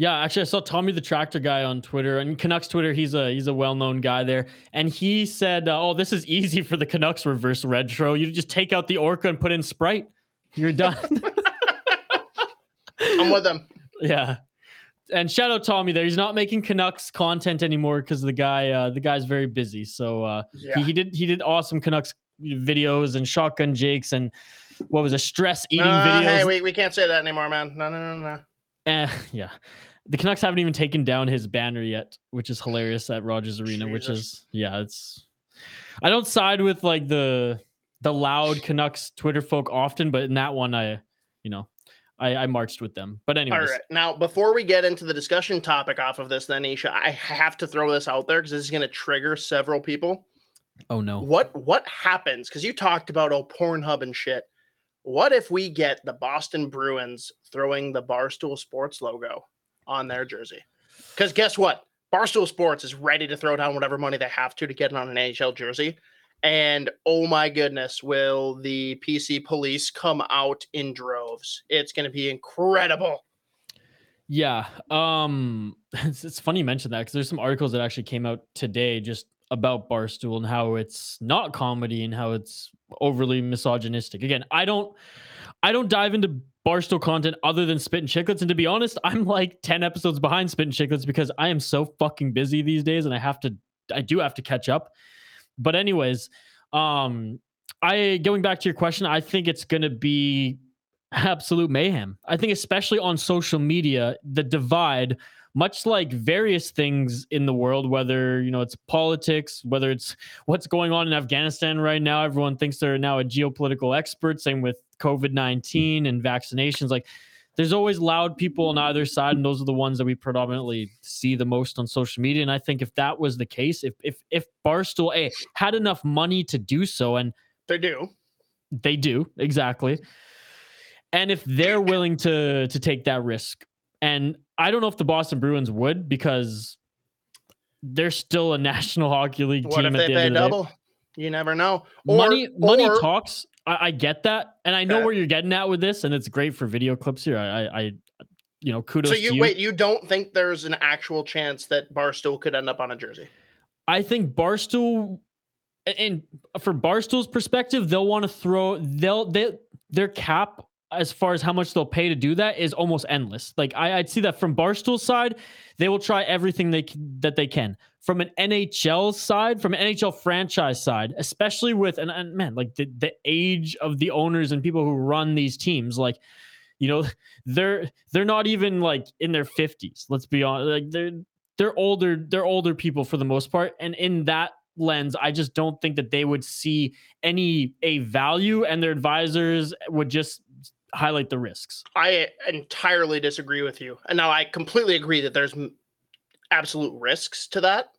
S1: Yeah, actually, I saw Tommy the Tractor guy on Twitter and Canucks Twitter. He's a he's a well known guy there, and he said, uh, "Oh, this is easy for the Canucks reverse retro. You just take out the Orca and put in Sprite. You're done." [laughs] [laughs] [laughs]
S2: I'm with them.
S1: yeah, and shout out Tommy there. He's not making Canucks content anymore because the guy uh, the guy's very busy. So uh,
S2: Yeah.
S1: he, he did he did awesome Canucks videos and shotgun jakes and what was a stress eating
S2: Uh,
S1: videos.
S2: hey, we, we can't say that anymore, man. No, no, no, no.
S1: Eh, yeah. The Canucks haven't even taken down his banner yet, which is hilarious at Rogers Arena, which is yeah, it's I don't side with like the the loud Canucks Twitter folk often, but in that one I you know, I, I marched with them. But
S2: All
S1: anyways,
S2: right. Now, before we get into the discussion topic off of this, then, Isha, I have to throw this out there because this is going to trigger several people.
S1: oh no.
S2: What what happens? Because you talked about oh Pornhub and shit. What if we get the Boston Bruins throwing the Barstool Sports logo on their jersey? Because guess what? Barstool Sports is ready to throw down whatever money they have to to get it on an NHL jersey. And oh my goodness, will the PC police come out in droves? It's going to be incredible.
S1: Yeah. Um [laughs] it's, it's funny you mentioned that because there's some articles that actually came out today just about Barstool and how it's not comedy and how it's overly misogynistic. Again, I don't I don't dive into Barstool content other than Spit and Chicklets. And to be honest, I'm like 10 episodes behind Spit and Chicklets because I am so fucking busy these days and I have to I do have to catch up. But anyways, um I going back to your question, I think it's gonna be absolute mayhem. I think, especially on social media, the divide, much like various things in the world, whether you know it's politics, whether it's what's going on in Afghanistan right now, everyone thinks they're now a geopolitical expert. Same with COVID nineteen and vaccinations. Like, there's always loud people on either side, and those are the ones that we predominantly see the most on social media. And I think if that was the case, if if if Barstool A had enough money to do so, and
S2: They do.
S1: they do exactly. And if they're willing to to take that risk, and I don't know if the Boston Bruins would because they're still a [laughs] National Hockey League
S2: What
S1: team
S2: if
S1: at
S2: they
S1: the
S2: pay
S1: end of the day.
S2: double? You never know.
S1: money money
S2: or-
S1: talks. I, I get that, and I know where you're getting at with this, and it's great for video clips here. I, I, I you know, kudos
S2: So
S1: to
S2: you,
S1: you.
S2: wait, you don't think there's an actual chance that Barstool could end up on a jersey?
S1: I think Barstool, and for Barstool's perspective, they'll want to throw they'll they their cap as far as how much they'll pay to do that is almost endless. Like I, I'd see that from Barstool's side, they will try everything they that they can. From an NHL side, from an NHL franchise side, especially with and, and man, like the, the age of the owners and people who run these teams, like you know, [laughs] they're they're not even like in their fifties. Let's be honest, like they're they're older they're older people for the most part and in that lens i just don't think that they would see any a value and their advisors would just highlight the risks
S2: I entirely disagree with you. And now I completely agree that there's absolute risks to that.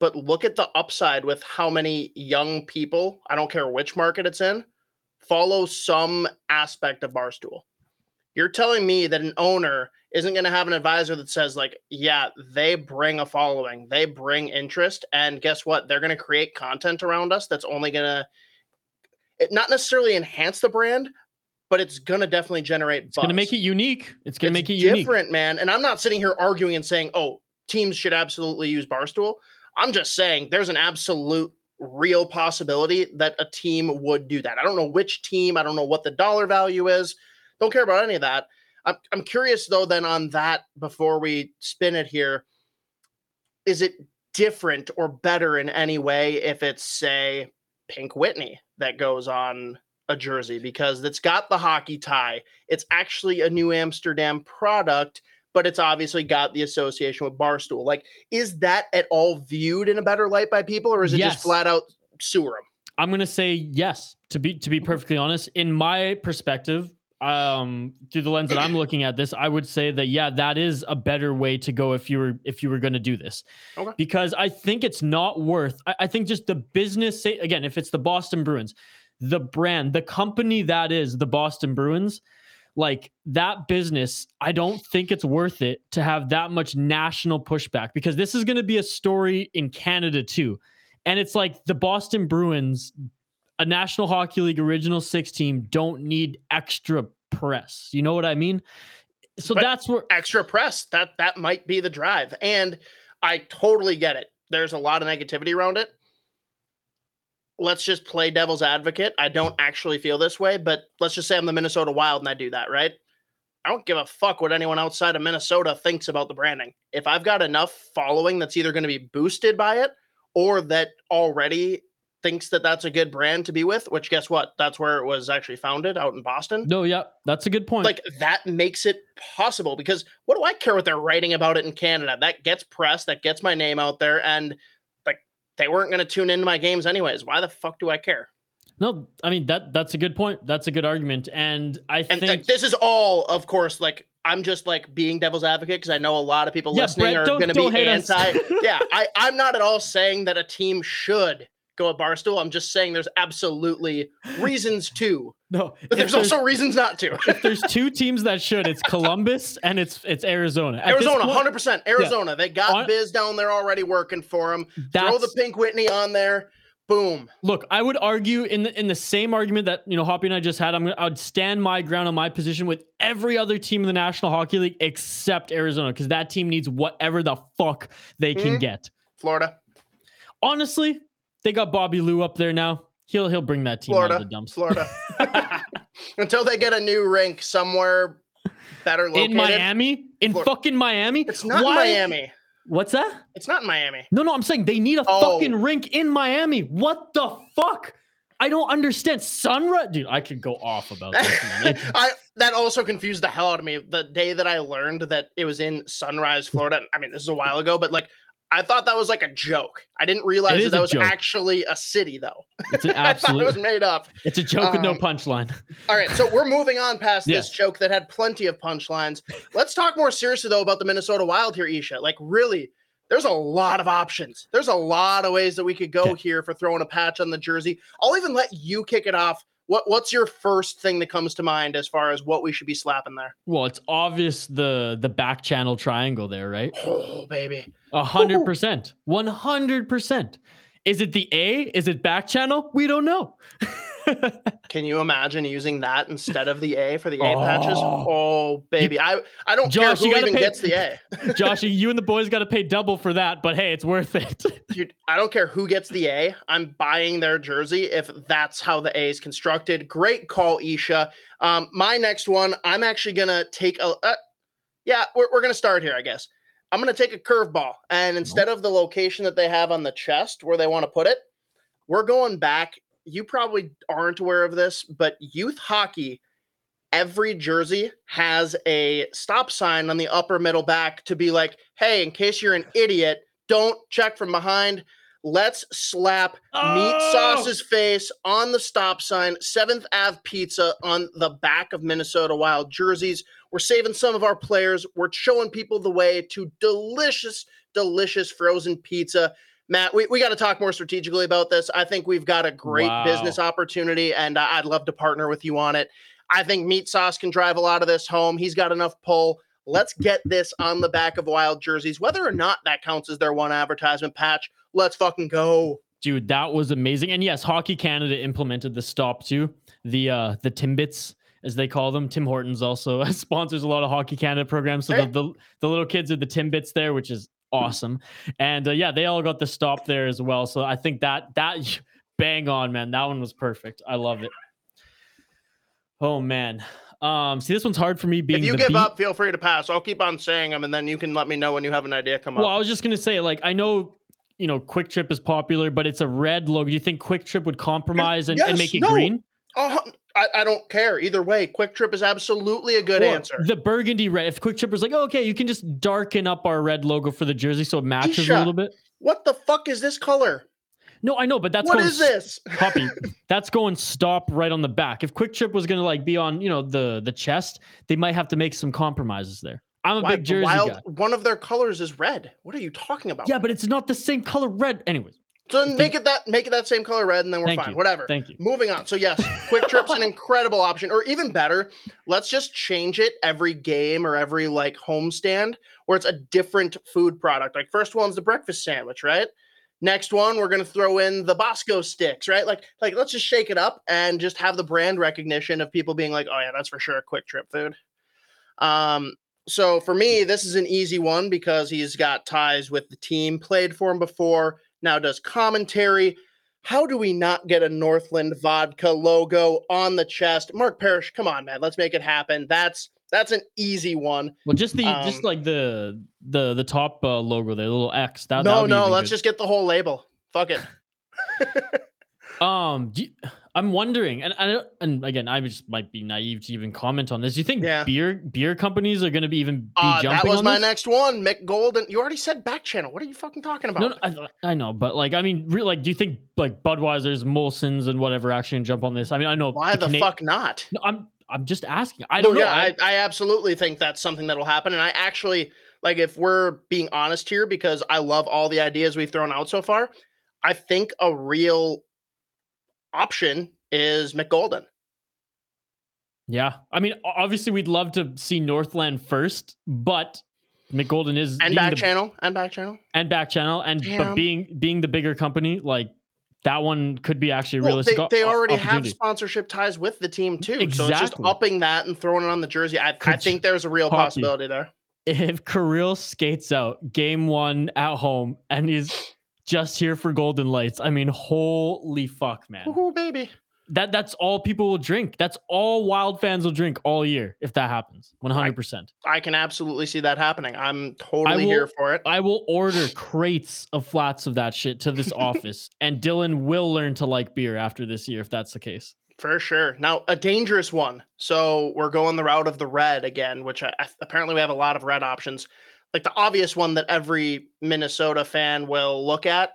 S2: But look at the upside with how many young people, I don't care which market it's in, follow some aspect of Barstool. You're telling me that an owner isn't going to have an advisor that says, like, yeah, they bring a following, they bring interest. And guess what? They're going to create content around us that's only going to, it not necessarily enhance the brand, but it's going to definitely generate
S1: it's to make it unique it's going to make it unique
S2: different, man. And I'm not sitting here arguing and saying, "Oh, teams should absolutely use Barstool. I'm just saying there's an absolute real possibility that a team would do that. I don't know which team, I don't know what the dollar value is. Don't care about any of that. I'm, I'm curious though, then on that before we spin it here, is it different or better in any way if it's, say, Pink Whitney that goes on a jersey because it's got the hockey tie. It's actually a New Amsterdam product, but it's obviously got the association with Barstool. Like, is that at all viewed in a better light by people, or is it
S1: Yes.
S2: just flat out sewer 'em?
S1: I'm gonna say yes. To be to be perfectly honest, in my perspective, um, through the lens that I'm [clears throat] looking at this, I would say that yeah, that is a better way to go if you were if you were gonna do this,
S2: Okay.
S1: because I think it's not worth. I, I think just the business. Say again, if it's the Boston Bruins, the brand, the company that is the Boston Bruins, like that business, I don't think it's worth it to have that much national pushback because this is going to be a story in Canada too. And it's like the Boston Bruins, a National Hockey League Original Six team, don't need extra press. You know what I mean? So
S2: But-
S1: that's where
S2: extra press. That that might be the drive. And I totally get it. There's a lot of negativity around it. Let's just play devil's advocate. I don't actually feel this way, but let's just say I'm the Minnesota Wild and I do that, right? I don't give a fuck what anyone outside of Minnesota thinks about the branding. If I've got enough following that's either going to be boosted by it or that already thinks that that's a good brand to be with, which guess what? That's where it was actually founded out in Boston
S1: no, yeah, that's a good point.
S2: like that makes it possible because what do I care what they're writing about it in Canada? That gets press, that gets my name out there, and they weren't going to tune into my games anyways. Why the fuck do I care?
S1: no, I mean that that's a good point. That's a good argument, and I
S2: And
S1: think
S2: like, this is all, of course, like I'm just like being devil's advocate because I know a lot of people
S1: Yeah,
S2: listening
S1: Brett,
S2: are going to be anti. [laughs] yeah, I, I'm not at all saying that a team should go at Barstool. I'm just saying there's absolutely reasons [laughs] to,
S1: no.
S2: but
S1: if
S2: there's also reasons not to.
S1: if there's two teams that should, it's [laughs] Columbus and it's it's Arizona. At
S2: Arizona,
S1: point,
S2: hundred percent. Arizona, they got
S1: On-
S2: Biz down there already working for them. Throw the Pink Whitney on there. Boom.
S1: Look, I would argue in the in the same argument that you know Hoppy and I just had. I'm gonna I'd stand my ground on my position with every other team in the National Hockey League except Arizona because that team needs whatever the fuck they can
S2: Mhm.
S1: get.
S2: Florida,
S1: Honestly, they got Bobby Lou up there now. He'll he'll bring that team out of the dumps.
S2: Florida. [laughs] [laughs] Until they get a new rink somewhere better located.
S1: In Miami, in
S2: Flor-
S1: fucking Miami.
S2: It's not
S1: Why-
S2: Miami.
S1: What's that?
S2: It's not in Miami.
S1: No, no, I'm saying they need a
S2: Oh.
S1: fucking rink in Miami. What the fuck? I don't understand. Sunrise, dude. I could go off about. [laughs] It-
S2: I that also confused the hell out of me. The day that I learned that it was in Sunrise, Florida. I mean, this is a while ago, but like I thought that was like a joke. I didn't realize that that was
S1: joke.
S2: actually a city, though.
S1: It's an [laughs]
S2: I thought it was made up.
S1: It's a joke with no
S2: um,
S1: punchline.
S2: All right, so we're moving on past
S1: Yeah.
S2: this joke that had plenty of punchlines. Let's talk more seriously though about the Minnesota Wild here, Isha. Like, really, there's a lot of options. There's a lot of ways that we could go
S1: Okay.
S2: here for throwing a patch on the jersey. I'll even let you kick it off. What What's your first thing that comes to mind as far as what we should be slapping there?
S1: Well, it's obvious the the back channel triangle there, right?
S2: Oh, baby.
S1: A hundred percent, one hundred percent. Is it the A? Is it back channel? We don't know. [laughs]
S2: Can you imagine using that instead of the A for the A patches?
S1: Oh.
S2: Oh, baby. I, I don't
S1: Josh,
S2: care who even
S1: pay-
S2: gets the A. [laughs]
S1: Joshy, you and the boys got to pay double for that, but hey, it's worth it. [laughs]
S2: Dude, I don't care who gets the A. I'm buying their jersey if that's how the A is constructed. Great call, Isha. Um, my next one, I'm actually gonna take a. Uh, yeah, we're we're gonna start here, I guess. I'm gonna take a curveball, and mm-hmm. instead of the location that they have on the chest where they want to put it, we're going back. You probably aren't aware of this, but youth hockey, every jersey has a stop sign on the upper middle back to be like, hey, in case you're an idiot, don't check from behind. Let's slap Meat
S1: Oh!
S2: Sauce's face on the stop sign, 7th Ave Pizza on the back of Minnesota Wild jerseys. We're saving some of our players. We're showing people the way to delicious, delicious frozen pizza. Matt, we, we got to talk more strategically about this. I think we've got a great
S1: Wow.
S2: business opportunity, and I'd love to partner with you on it. I think Meat Sauce can drive a lot of this home. He's got enough pull. Let's get this on the back of Wild jerseys, whether or not that counts as their one advertisement patch. Let's fucking go.
S1: Dude, that was amazing. And yes, Hockey Canada implemented the stop too. The uh the Timbits, as they call them. Tim Hortons also [laughs] sponsors a lot of Hockey Canada programs. So
S2: Hey.
S1: the, the the little kids are the Timbits there, which is awesome. And uh, yeah, they all got the stop there as well. So I think that that [laughs] bang on, man. That one was perfect. I love it. Oh man. Um, see, this one's hard for me being
S2: If you give
S1: beat-
S2: up, feel free to pass. I'll keep on saying them, and then you can let me know when you have an idea come
S1: Well,
S2: up.
S1: Well, I was just gonna say, like, I know you know Kwik Trip is popular, but it's a red logo. Do you think Kwik Trip would compromise and, and make it
S2: no.
S1: green?
S2: Oh, I, I don't care either way. Kwik Trip is absolutely a good
S1: Or
S2: answer.
S1: The burgundy red. If Kwik Trip was like, oh, okay, you can just darken up our red logo for the jersey so it matches
S2: Isha.
S1: a little bit.
S2: What the fuck is this color?
S1: No, I know, but that's
S2: What
S1: going
S2: is this? [laughs]
S1: Poppy, that's going stop right on the back. If Kwik Trip was gonna like be on, you know, the the chest, they might have to make some compromises there. I'm a
S2: Why-
S1: big jersey
S2: wild-
S1: guy.
S2: One of their colors is red. What are you talking about?
S1: Yeah, but it's not the same color red. Anyways,
S2: So then make it that make it that same color red, and then we're
S1: Thank
S2: fine.
S1: you.
S2: Whatever.
S1: thank you.
S2: Moving on. So yes, Kwik Trip's an [laughs] incredible option, or even better, let's just change it every game or every like homestand where it's a different food product. Like first one's the breakfast sandwich, right? Next one, we're gonna throw in the Bosco sticks, right? Like, like let's just shake it up and just have the brand recognition of people being like, oh yeah, that's for sure a Quick Trip food. Um, so for me, this is an easy one because he's got ties with the team, played for him before, now does commentary. How do we not get a Northland vodka logo on the chest? Mark Parrish, come on, man, let's make it happen. That's that's an easy one.
S1: Well, just the
S2: Um,
S1: just like the the the top uh, logo there, the little X. That,
S2: no, no, let's
S1: good.
S2: just get the whole label. Fuck it. [laughs]
S1: Um, you- I'm wondering, and I and again, I just might be naive to even comment on this. Do you think
S2: Yeah.
S1: beer beer companies are going to be even be
S2: Uh,
S1: jumping
S2: that was my
S1: this?
S2: next one. Mich Golden. You already said back channel. What are you fucking talking about?
S1: No, no I, I know, but like, I mean, re- like, do you think like Budweiser's, Molson's, and whatever actually jump on this? I mean, I know
S2: Why the,
S1: Cana-
S2: fuck not?
S1: No, I'm I'm just asking. I don't know.
S2: yeah, I, I absolutely think that's something that'll happen. And I actually like if we're being honest here, because I love all the ideas we've thrown out so far. I think a real option is Mich Golden.
S1: yeah, I mean, obviously, we'd love to see Northland first, but Mich Golden is
S2: And back
S1: the-
S2: channel. And back channel.
S1: and back channel, and but being being the bigger company, like that one could be actually
S2: Well,
S1: realistic.
S2: they, they already have sponsorship ties with the team too. So it's just upping that and throwing it on the jersey. I, I think there's a real possibility there.
S1: if Kirill skates out game one at home and he's just here for Golden Lights, I mean, holy fuck, man.
S2: Woohoo, baby.
S1: That that's all people will drink. That's all Wild fans will drink all year if that happens. One hundred percent.
S2: I can absolutely see that happening. I'm totally here for it.
S1: I will order crates of flats of that shit to this [laughs] office, and Dylan will learn to like beer after this year if that's the case.
S2: For sure. Now, a dangerous one. So we're going the route of the red again, which I, I- apparently we have a lot of red options. Like the obvious one that every Minnesota fan will look at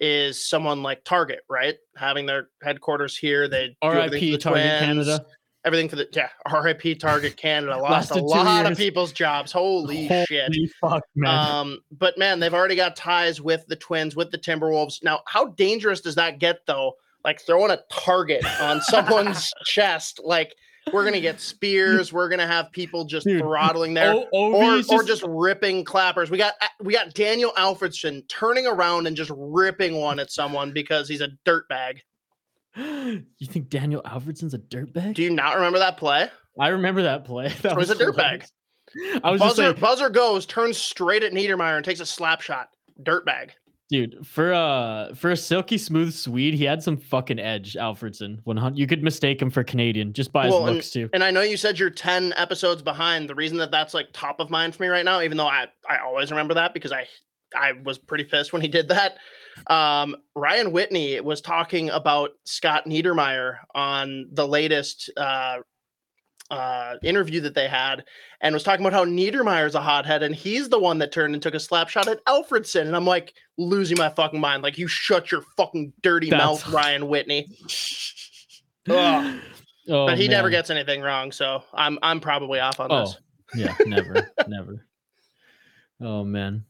S2: is someone like Target, right? Having their headquarters here. They
S1: R.I.P.
S2: the
S1: Target
S2: Twins,
S1: Canada.
S2: Everything for the yeah. [laughs] R.I.P. Target Canada [laughs] lost a lot of people's jobs. Holy, shit.
S1: Fuck, man.
S2: Um, but man, they've already got ties with the Twins, with the Timberwolves. Now, how dangerous does that get though? Like throwing a target on [laughs] someone's chest. Like we're gonna get spears. We're gonna have people just
S1: Dude,
S2: throttling there.
S1: O-
S2: Or,
S1: is
S2: or just ripping clappers. We got we got Daniel Alfredsson turning around and just ripping one at someone because he's a dirtbag.
S1: you think Daniel Alfredsson's a dirtbag?
S2: Do you not remember that play?
S1: I remember that play. [laughs] That
S2: was a dirtbag.
S1: I was just
S2: Buzzer
S1: saying,
S2: buzzer goes, turns straight at Niedermayer and takes a slap shot. Dirtbag.
S1: Dude, for uh for a silky smooth Swede, he had some fucking edge. Alfredsson, one hundred. You could mistake him for Canadian just by his
S2: Well, and-
S1: looks too.
S2: And I know you said you're 10 episodes behind. The reason that that's like top of mind for me right now, even though I, I always remember that because I I was pretty pissed when he did that. Um, Ryan Whitney was talking about Scott Niedermayer on the latest uh, uh, interview that they had and was talking about how Niedermayer's a hothead and he's the one that turned and took a slap shot at Alfredsson. And I'm like losing my fucking mind. Like, you shut your fucking dirty
S1: That's-
S2: mouth, Ryan Whitney. [laughs]
S1: Oh,
S2: but he never gets anything wrong, so I'm I'm probably off on
S1: Oh,
S2: this.
S1: yeah, [laughs] never, never. Oh man.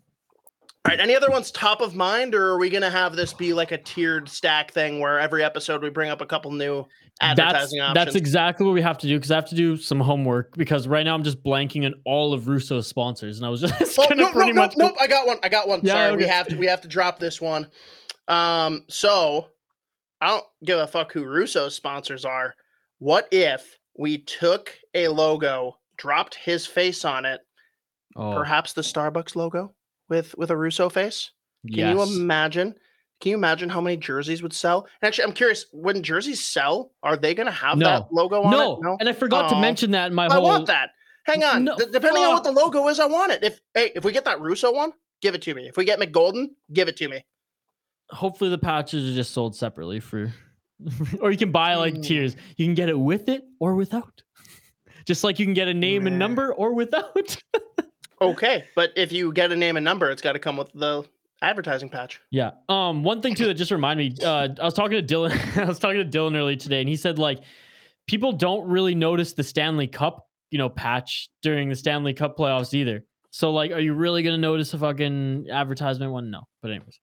S2: All right, any other ones top of mind, or are we gonna have this be like a tiered stack thing where every episode we bring up a couple new
S1: That's
S2: advertising options?
S1: that's exactly what we have to do because I have to do some homework because right now I'm just blanking on all of Russo's sponsors and I was [laughs] just
S2: Oh,
S1: gonna
S2: no, no,
S1: pretty
S2: no,
S1: much
S2: nope, I got one. I got one.
S1: Yeah,
S2: Sorry, we have to we have to drop this one. Um, so I don't give a fuck who Russo's sponsors are. What if we took a logo, dropped his face on it,
S1: Oh,
S2: perhaps the Starbucks logo? With with a Russo face? Can you imagine? Can you imagine how many jerseys would sell? And actually, I'm curious. When jerseys sell, are they going to have
S1: No.
S2: that logo on
S1: no.
S2: it? No.
S1: and I forgot to mention that in my
S2: I
S1: whole.
S2: want that. Hang on.
S1: No,
S2: D- depending on what the logo is, I want it. If hey, if we get that Russo one, give it to me. If we get Mich Golden, give it to me.
S1: Hopefully, the patches are just sold separately for, [laughs] or you can buy like
S2: Hmm.
S1: tiers. You can get it with it or without. [laughs] Just like you can get a name and number or without. [laughs]
S2: Okay, but if you get a name and number, it's got to come with the advertising patch.
S1: Yeah. Um. One thing too that just reminded me. Uh, I was talking to Dylan. [laughs] I was talking to Dylan earlier today, and he said like people don't really notice the Stanley Cup, you know, patch during the Stanley Cup playoffs either. So like, are you really gonna notice a fucking advertisement one? No. But anyways.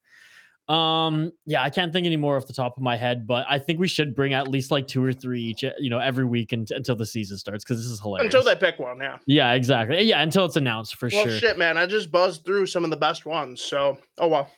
S1: Um. Yeah, I can't think anymore off the top of my head, but I think we should bring at least like two or three each, uh, you know, every week unt- until the season starts because this is hilarious.
S2: Until they pick one, yeah.
S1: Yeah. Exactly. Yeah. Until it's announced for
S2: Well,
S1: sure.
S2: shit, man. I just buzzed through some of the best ones. So, oh well.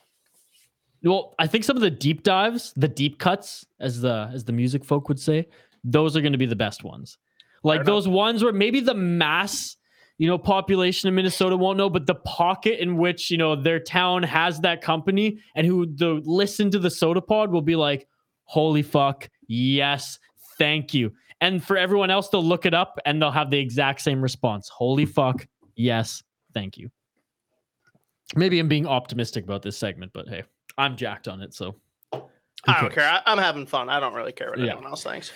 S1: Well, I think some of the deep dives, the deep cuts, as the as the music folk would say, those are going to be the best ones. Like those ones where maybe the mass, you know, population of Minnesota won't know, but the pocket in which you know their town has that company and who the listen to the Sota Pod will be like, "Holy fuck, yes, thank you." And for everyone else, they'll look it up and they'll have the exact same response: "Holy fuck, yes, thank you." Maybe I'm being optimistic about this segment, but hey, I'm jacked on it, so.
S2: I don't care. I, I'm having fun. I don't really care what
S1: Yeah.
S2: anyone else thinks.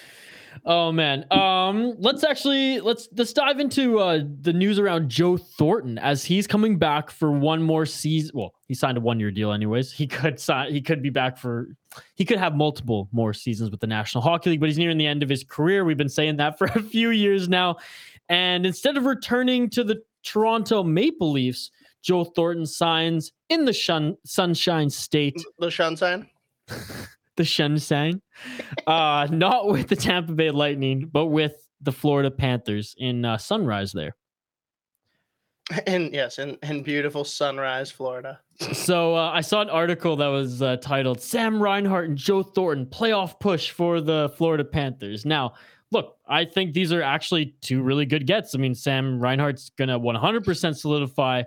S1: Oh man. Um let's actually let's let's dive into uh the news around Joe Thornton as he's coming back for one more season. Well, he signed a one-year deal anyways. He could sign he could be back for he could have multiple more seasons with the National Hockey League, but he's nearing the end of his career. We've been saying that [laughs] for a few years now. And instead of returning to the Toronto Maple Leafs, Joe Thornton signs in the shun- Sunshine State
S2: The Shun [laughs] sign.
S1: The Sunshine, uh, not with the Tampa Bay Lightning, but with the Florida Panthers in uh, Sunrise there.
S2: And yes, in, in beautiful Sunrise, Florida.
S1: So uh, I saw an article that was uh, titled "Sam Reinhart and Joe Thornton playoff push for the Florida Panthers." Now, look, I think these are actually two really good gets. I mean, Sam Reinhart's gonna 100% solidify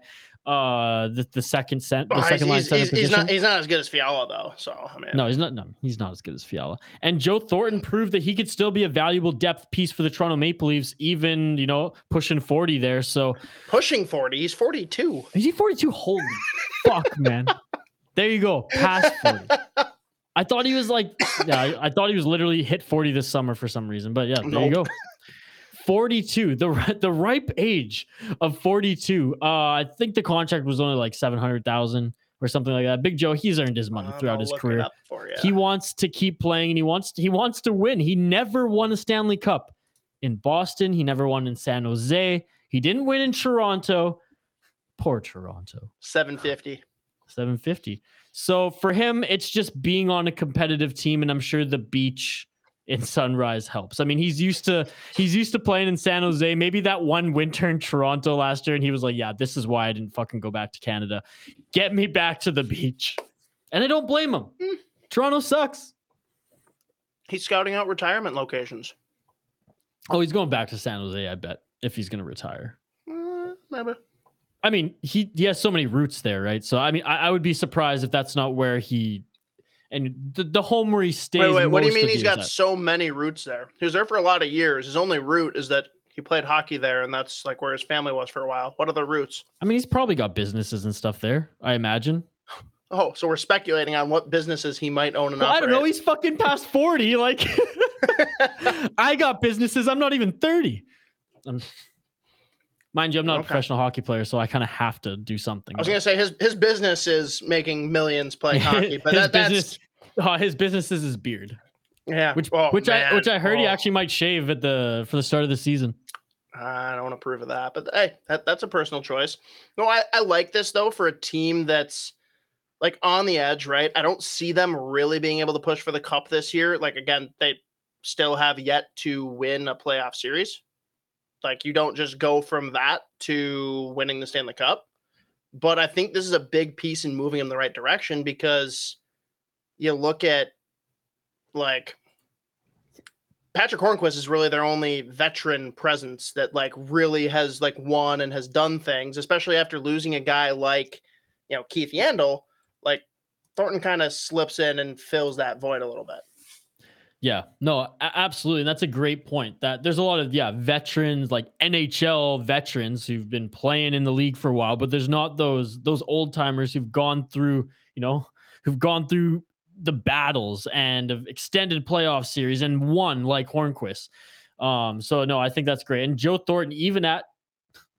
S1: uh, the, the second cent, the second line
S2: he's,
S1: center
S2: he's, he's not he's not as good as Fiala though. So I mean,
S1: No, he's not. No, he's not as good as Fiala. And Joe Thornton proved that he could still be a valuable depth piece for the Toronto Maple Leafs, even you know pushing forty there. So
S2: pushing forty. He's forty two.
S1: is he forty two? Holy [laughs] fuck, man! There you go, past forty. I thought he was like, yeah, I, I thought he was literally hit forty this summer for some reason. But yeah, there you go.
S2: Nope.
S1: 42 the the ripe age of 42 uh i think the contract was only like 700,000 or something like that big joe he's earned his money
S2: Um,
S1: throughout his career he wants to keep playing and he wants to, he wants to win. He never won a Stanley Cup in Boston. He never won in San Jose. He didn't win in Toronto. Poor Toronto.
S2: Seven fifty.
S1: 750. So for him, it's just being on a competitive team, and I'm sure the beach in Sunrise helps. I mean, he's used to he's used to playing in San Jose. Maybe that one winter in Toronto last year, and he was like, "Yeah, this is why I didn't fucking go back to Canada. Get me back to the beach." And I don't blame him.
S2: Hmm.
S1: Toronto sucks.
S2: He's scouting out retirement locations.
S1: Oh, he's going back to San Jose, I bet, if he's going to retire.
S2: Uh, maybe.
S1: I mean, he he has so many roots there, right? So I mean, I, I would be surprised if that's not where he and the, the home where he stays.
S2: Wait, wait. What do you mean he's got
S1: at.
S2: so many roots there? He was there for a lot of years. His only root is that he played hockey there, and that's like where his family was for a while. What are the roots?
S1: I mean, he's probably got businesses and stuff there. I imagine.
S2: Oh, so we're speculating on what businesses he might own and
S1: Well, I don't know. He's fucking past forty. Like, [laughs] I got businesses. I'm not even thirty. I'm, mind you, I'm not a professional hockey player, so I kind of have to do something.
S2: I was gonna say his his business is making millions playing [laughs] hockey, but
S1: his
S2: that, that's
S1: uh, his business is his beard,
S2: yeah.
S1: which
S2: oh,
S1: which I which. I heard he
S2: Oh,
S1: actually might shave at the for the start of the season.
S2: I don't want to approve of that, but hey, that, that's a personal choice. No, I, I like this though for a team that's like on the edge, right? I don't see them really being able to push for the cup this year. Like again, they still have yet to win a playoff series. Like you don't just go from that to winning the Stanley Cup. But I think this is a big piece in moving in the right direction because you look at like Patric Hornqvist is really their only veteran presence that like really has like won and has done things, especially after losing a guy like you know, Keith Yandle, like Thornton kind of slips in and fills that void a little bit.
S1: Yeah, no, absolutely. And that's a great point. That there's a lot of yeah, veterans like NHL veterans who've been playing in the league for a while, but there's not those those old timers who've gone through, you know, who've gone through the battles and of extended playoff series and won like Hornqvist. Um, so no, I think that's great. And Joe Thornton, even at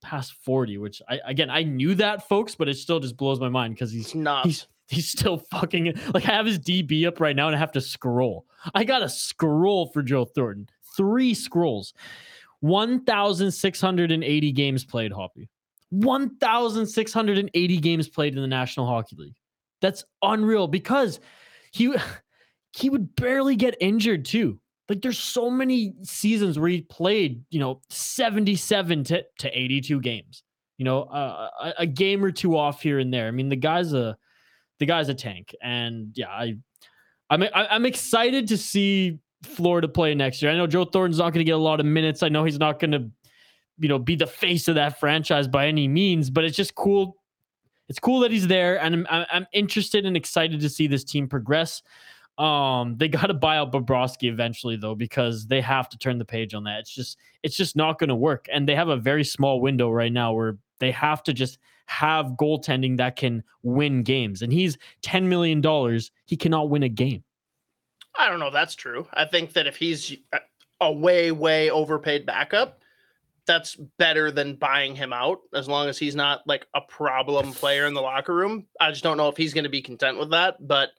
S1: past 40, which I again I knew that folks, but it still just blows my mind because he's
S2: not
S1: he's he's still fucking like I have his DB up right now and I have to scroll. I got to scroll for Joe Thornton. Three scrolls. 1,680 games played, Hoppy. 1,680 games played in the National Hockey League. That's unreal because he [sighs] he would barely get injured too. Like there's so many seasons where he played, you know, 77 to, to 82 games. You know, uh, a, a game or two off here and there. I mean, the guy's a the guy's a tank, and yeah, I I'm I'm excited to see Florida play next year. I know Joe Thornton's not going to get a lot of minutes. I know he's not going to, you know, be the face of that franchise by any means, but it's just cool. It's cool that he's there, and I'm I'm, I'm interested and excited to see this team progress. Um, they got to buy out Bobrovsky eventually, though, because they have to turn the page on that. It's just it's just not going to work, and they have a very small window right now where they have to just have goaltending that can win games. And he's ten million dollars. He cannot win a game.
S2: I don't know if that's true. I think that if he's a- a way, way overpaid backup, that's better than buying him out as long as he's not like a problem player in the locker room. I just don't know if he's going to be content with that. But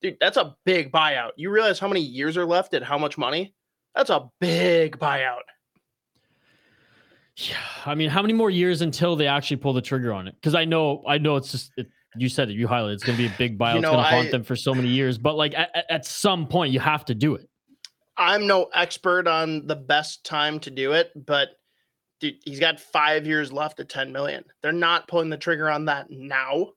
S2: dude, that's a big buyout. You realize how many years are left and how much money? That's a big buyout.
S1: Yeah, I mean, how many more years until they actually pull the trigger on it? Because I know, I know, it's just it, you said it, you highlighted. It's going to be a big buyout.
S2: know,
S1: it's going to haunt them for so many years. But like at, at- at some point, you have to do it.
S2: I'm no expert on the best time to do it, but dude, he's got five years left at 10 million. They're not pulling the trigger on that now,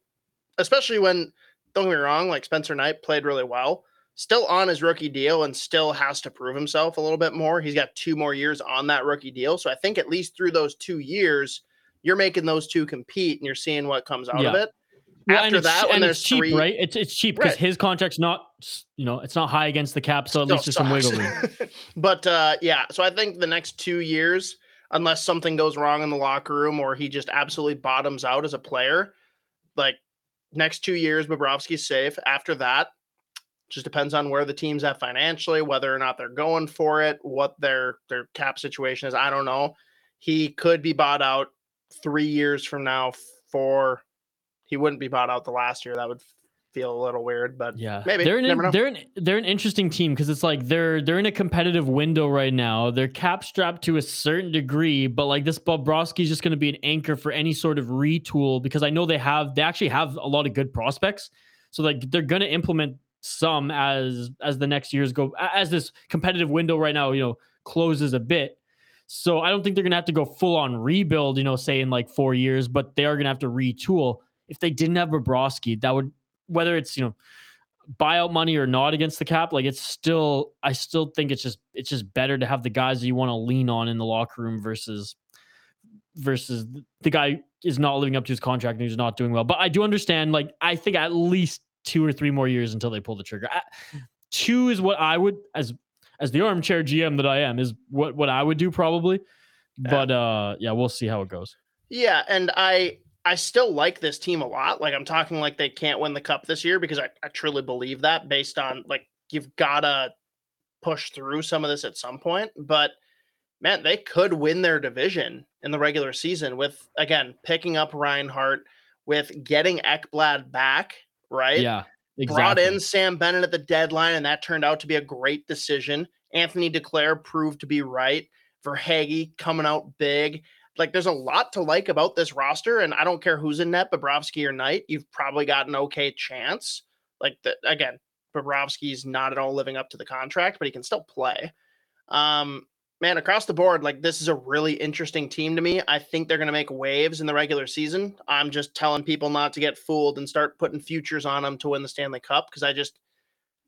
S2: especially when, don't get me wrong, like Spencer Knight played really well, still on his rookie deal and still has to prove himself a little bit more. He's got two more years on that rookie deal. So I think at least through those two years, you're making those two compete and you're seeing what comes out of it.
S1: Well,
S2: After that, when there's
S1: it's cheap,
S2: three-
S1: right? It's it's cheap because
S2: Right.
S1: his contract's not, you know, it's not high against the cap, so at least
S2: Still
S1: there's some wiggle room. [laughs]
S2: but uh, yeah, so I think the next two years, unless something goes wrong in the locker room or he just absolutely bottoms out as a player, like next two years, Bobrovsky's safe. After that, just depends on where the team's at financially, whether or not they're going for it, what their their cap situation is. I don't know. He could be bought out three years from now for. He wouldn't be bought out the last year. That would feel a little weird, but
S1: Yeah,
S2: Maybe,
S1: they're an, they're an they're an interesting team because it's like they're they're in a competitive window right now. They're cap strapped to a certain degree, but like this Bobrovsky is just going to be an anchor for any sort of retool because I know they have they actually have a lot of good prospects. So like they're going to implement some as as the next years go as this competitive window right now you know closes a bit. So I don't think they're to have to go full on rebuild, you know, say in like four years, but they are to have to retool. If they didn't have Bobrovsky, that would whether it's you know buyout money or not against the cap, like it's still I still think it's just it's just better to have the guys that you want to lean on in the locker room versus versus the guy is not living up to his contract and he's not doing well. But I do understand, like I think at least two or three more years until they pull the trigger. I, two is what I would as as the armchair GM that I am is what what I would do probably. But uh yeah, we'll see how it goes.
S2: Yeah, and I I still like this team a lot. Like I'm talking like they can't win the cup this year because I, I truly believe that based on like you've gotta push through some of this at some point. But man, they could win their division in the regular season with again picking up Reinhart, with getting Ekblad back, right?
S1: Yeah.
S2: brought in Sam Bennett at the deadline, and that turned out to be a great decision. Anthony Duclair proved to be right. Verhaeghe coming out big. Like, there's a lot to like about this roster, and I don't care who's in net, Bobrovsky or Knight. You've probably got an okay chance. Like, the, again, Bobrovsky's not at all living up to the contract, but he can still play. Um, man, across the board, like this is a really interesting team to me. I think they're going to make waves in the regular season. I'm just telling people not to get fooled and start putting futures on them to win the Stanley Cup because I just,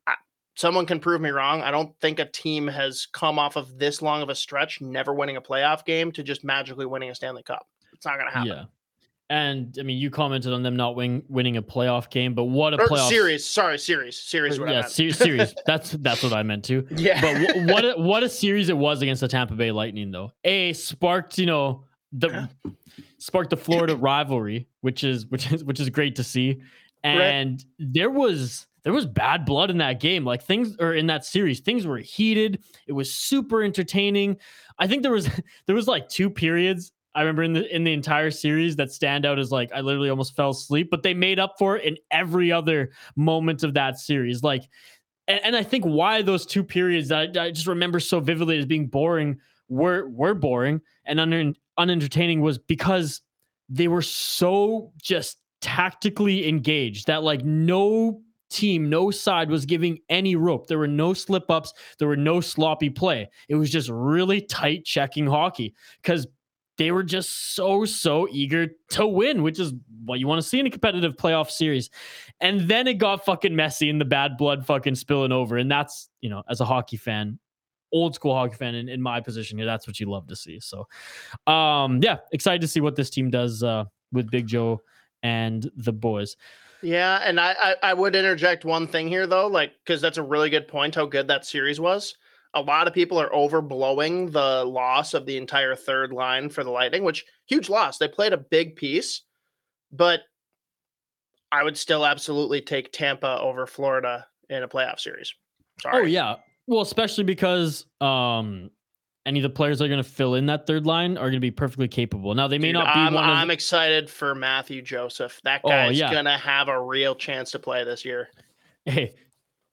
S2: I, someone can prove me wrong. I don't think a team has come off of this long of a stretch, never winning a playoff game, to just magically winning a Stanley Cup. It's not going to happen.
S1: Yeah. And I mean, you commented on them not win, winning a playoff game, but what a
S2: Or
S1: playoff
S2: series. Sorry, series. Series.
S1: Yeah, se- series. [laughs] That's that's what I meant to.
S2: yeah.
S1: But w- what a, what a series it was against the Tampa Bay Lightning, though. A sparked, you know, the sparked the Florida rivalry, which is which is which is great to see. And there was there was bad blood in that game. Like things or in that series, things were heated. It was super entertaining. I think there was [laughs] there was like two periods I remember in the in the entire series that stand out as like I literally almost fell asleep, but they made up for it in every other moment of that series. Like, and, and I think why those two periods that I, I just remember so vividly as being boring were were boring and un, unentertaining was because they were so just tactically engaged that like no team, no side was giving any rope. There were no slip ups. There were no sloppy play. It was just really tight checking hockey because they were just so, so eager to win, which is what you want to see in a competitive playoff series. And then it got fucking messy and the bad blood fucking spilling over. And that's, you know, as a hockey fan, old school hockey fan in, in my position here, that's what you love to see. So, um, yeah, excited to see what this team does uh, with Big Joe and the boys.
S2: Yeah, and I, I I would interject one thing here though, like because that's a really good point. How good that series was. A lot of people are overblowing the loss of the entire third line for the Lightning, which huge loss. They played a big piece, but I would still absolutely take Tampa over Florida in a playoff series. Sorry.
S1: Oh yeah. Well, especially because um any of the players that are going to fill in that third line are going to be perfectly capable. Now they may
S2: Dude,
S1: not be
S2: I'm,
S1: one
S2: I'm excited for Mathieu Joseph. That
S1: Oh,
S2: guy's
S1: yeah.
S2: gonna have a real chance to play this year.
S1: hey,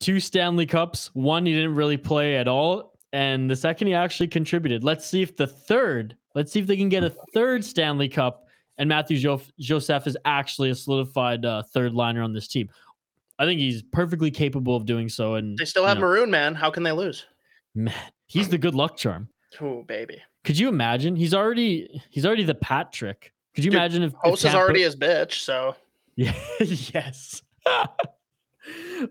S1: two Stanley Cups. One he didn't really play at all, and the second he actually contributed. Let's see if the third. Let's see if they can get a third Stanley Cup, and Matthew jo- Joseph is actually a solidified uh, third liner on this team. I think he's perfectly capable of doing so. And
S2: They still
S1: you
S2: have
S1: know,
S2: Maroon, man. How can they lose?
S1: man, he's the good luck charm.
S2: Oh, baby.
S1: Could you imagine? He's already he's already the Pat trick. Could you
S2: Dude,
S1: imagine if, if
S2: is already his bitch, so
S1: Yeah. [laughs] yes. [laughs]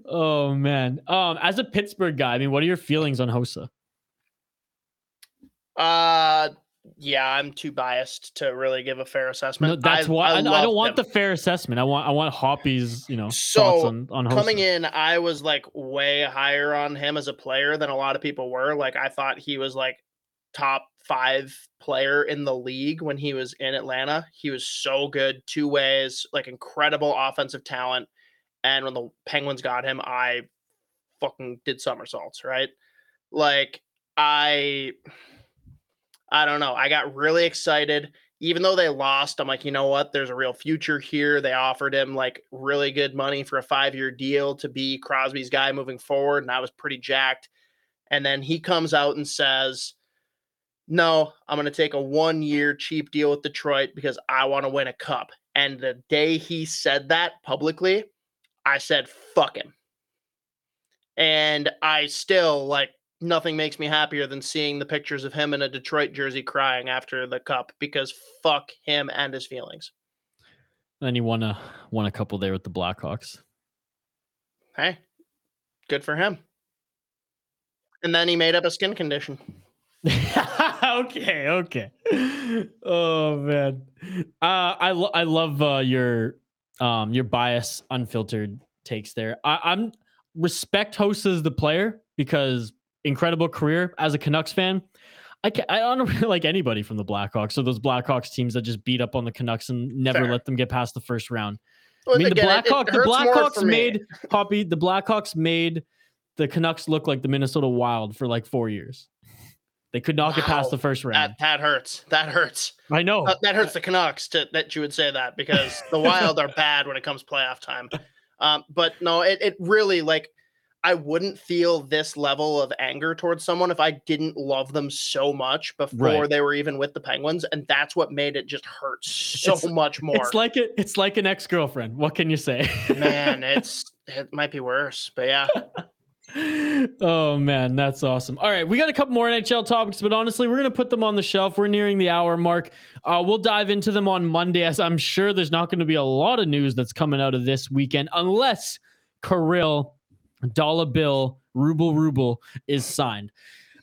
S1: oh man. Um, as a Pittsburgh guy, I mean, what are your feelings on Hossa?
S2: Uh, yeah, I'm too biased to really give a fair assessment.
S1: No, that's
S2: I,
S1: why I, I
S2: love
S1: don't want
S2: him.
S1: the fair assessment. I want I want Hoppy's, you know, thoughts on on Hossa.
S2: coming in. I was like way higher on him as a player than a lot of people were. Like I thought he was like top five player in the league when he was in Atlanta. He was so good, two ways, like incredible offensive talent. And when the Penguins got him, I fucking did somersaults, right? Like I I don't know. I got really excited. Even though they lost, I'm like, you know what? There's a real future here. They offered him like really good money for a five year deal to be Crosby's guy moving forward. And I was pretty jacked. And then he comes out and says, No, I'm going to take a one year cheap deal with Detroit because I want to win a cup. And the day he said that publicly, I said, fuck him. And I still like nothing makes me happier than seeing the pictures of him in a Detroit jersey crying after the cup because fuck him and his feelings.
S1: and he won a won a couple there with the Blackhawks.
S2: Hey, good for him. And then he made up a skin condition. [laughs]
S1: okay, okay. Oh man, uh, I lo- I love uh, your um your bias unfiltered takes there. I- I'm respect Host as the player because incredible career as a Canucks fan. I can I don't really [laughs] like anybody from the Blackhawks or those Blackhawks teams that just beat up on the Canucks and never
S2: Fair.
S1: let them get past the first round.
S2: Well,
S1: I mean,
S2: again,
S1: the Blackhawks, the Blackhawks made Poppy. The Blackhawks made the Canucks look like the Minnesota Wild for like four years. They could not get past the first round.
S2: That that hurts. That hurts.
S1: I know.
S2: Uh, that hurts the Canucks to, that you would say that because the Wild are bad when it comes playoff time. Um, but no, it, it really like I wouldn't feel this level of anger towards someone if I didn't love them so much before
S1: Right.
S2: they were even with the Penguins, and that's what made it just hurt so
S1: It's-
S2: much more.
S1: It's like it. It's like an ex girlfriend. What can you say?
S2: Man, [laughs] it's it might be worse, but yeah.
S1: Oh man, that's awesome. All right, we got a couple more NHL topics, but honestly, we're gonna put them on the shelf. We're nearing the hour mark. Uh, we'll dive into them on Monday, as I'm sure there's not going to be a lot of news that's coming out of this weekend, unless Kirill, Dollar Bill, Ruble Ruble is signed.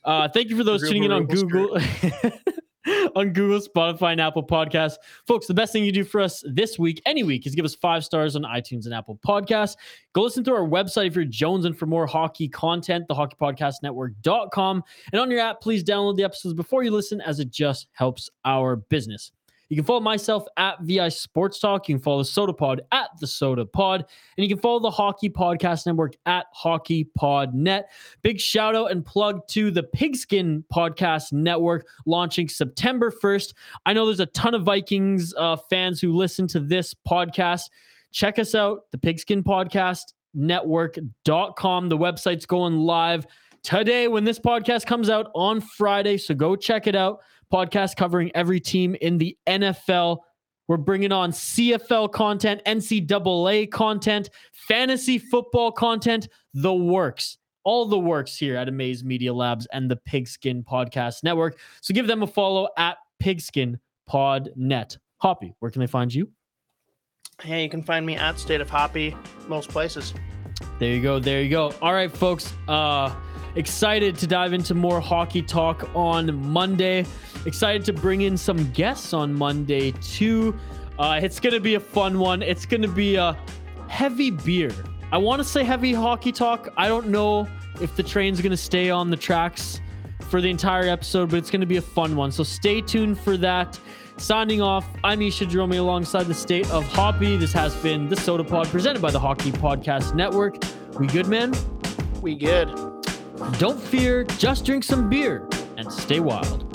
S1: Uh, thank you for those tuning in on
S2: Ruble,
S1: Google. [laughs] [laughs] on Google, Spotify, and Apple Podcasts. Folks, the best thing you do for us this week, any week, is give us five stars on iTunes and Apple Podcasts. Go listen to our website if you're jonesing for more hockey content, thehockeypodcastnetwork.com. And on your app, please download the episodes before you listen, as it just helps our business. You can follow myself at VI Sports Talk. You can follow the Sota Pod at the Sota Pod. And you can follow the Hockey Podcast Network at Hockey Pod Net. Big shout out and plug to the Pigskin Podcast Network launching September 1st. I know there's a ton of Vikings uh, fans who listen to this podcast. Check us out, the Pigskin Podcast Network.com. The website's going live today when this podcast comes out on Friday. So go check it out podcast covering every team in the NFL. We're bringing on CFL content, NCAA content, fantasy football content, the works. All the works here at Amaze Media Labs and the Pigskin Podcast Network. So give them a follow at Pigskin Pod Net. Hoppy, where can they find you?
S2: Hey, you can find me at State of Hoppy most places.
S1: There you go. There you go. All right, folks. Uh excited to dive into more hockey talk on Monday. Excited to bring in some guests on Monday too. Uh, it's going to be a fun one. It's going to be a heavy beer. I want to say heavy hockey talk. I don't know if the train's going to stay on the tracks for the entire episode, but it's going to be a fun one. So stay tuned for that. Signing off, I'm Isha Jerome alongside the state of Hoppy. This has been the Sota Pod presented by the Hockey Podcast Network. We good, man?
S2: We good.
S1: Don't fear, just drink some beer and stay wild.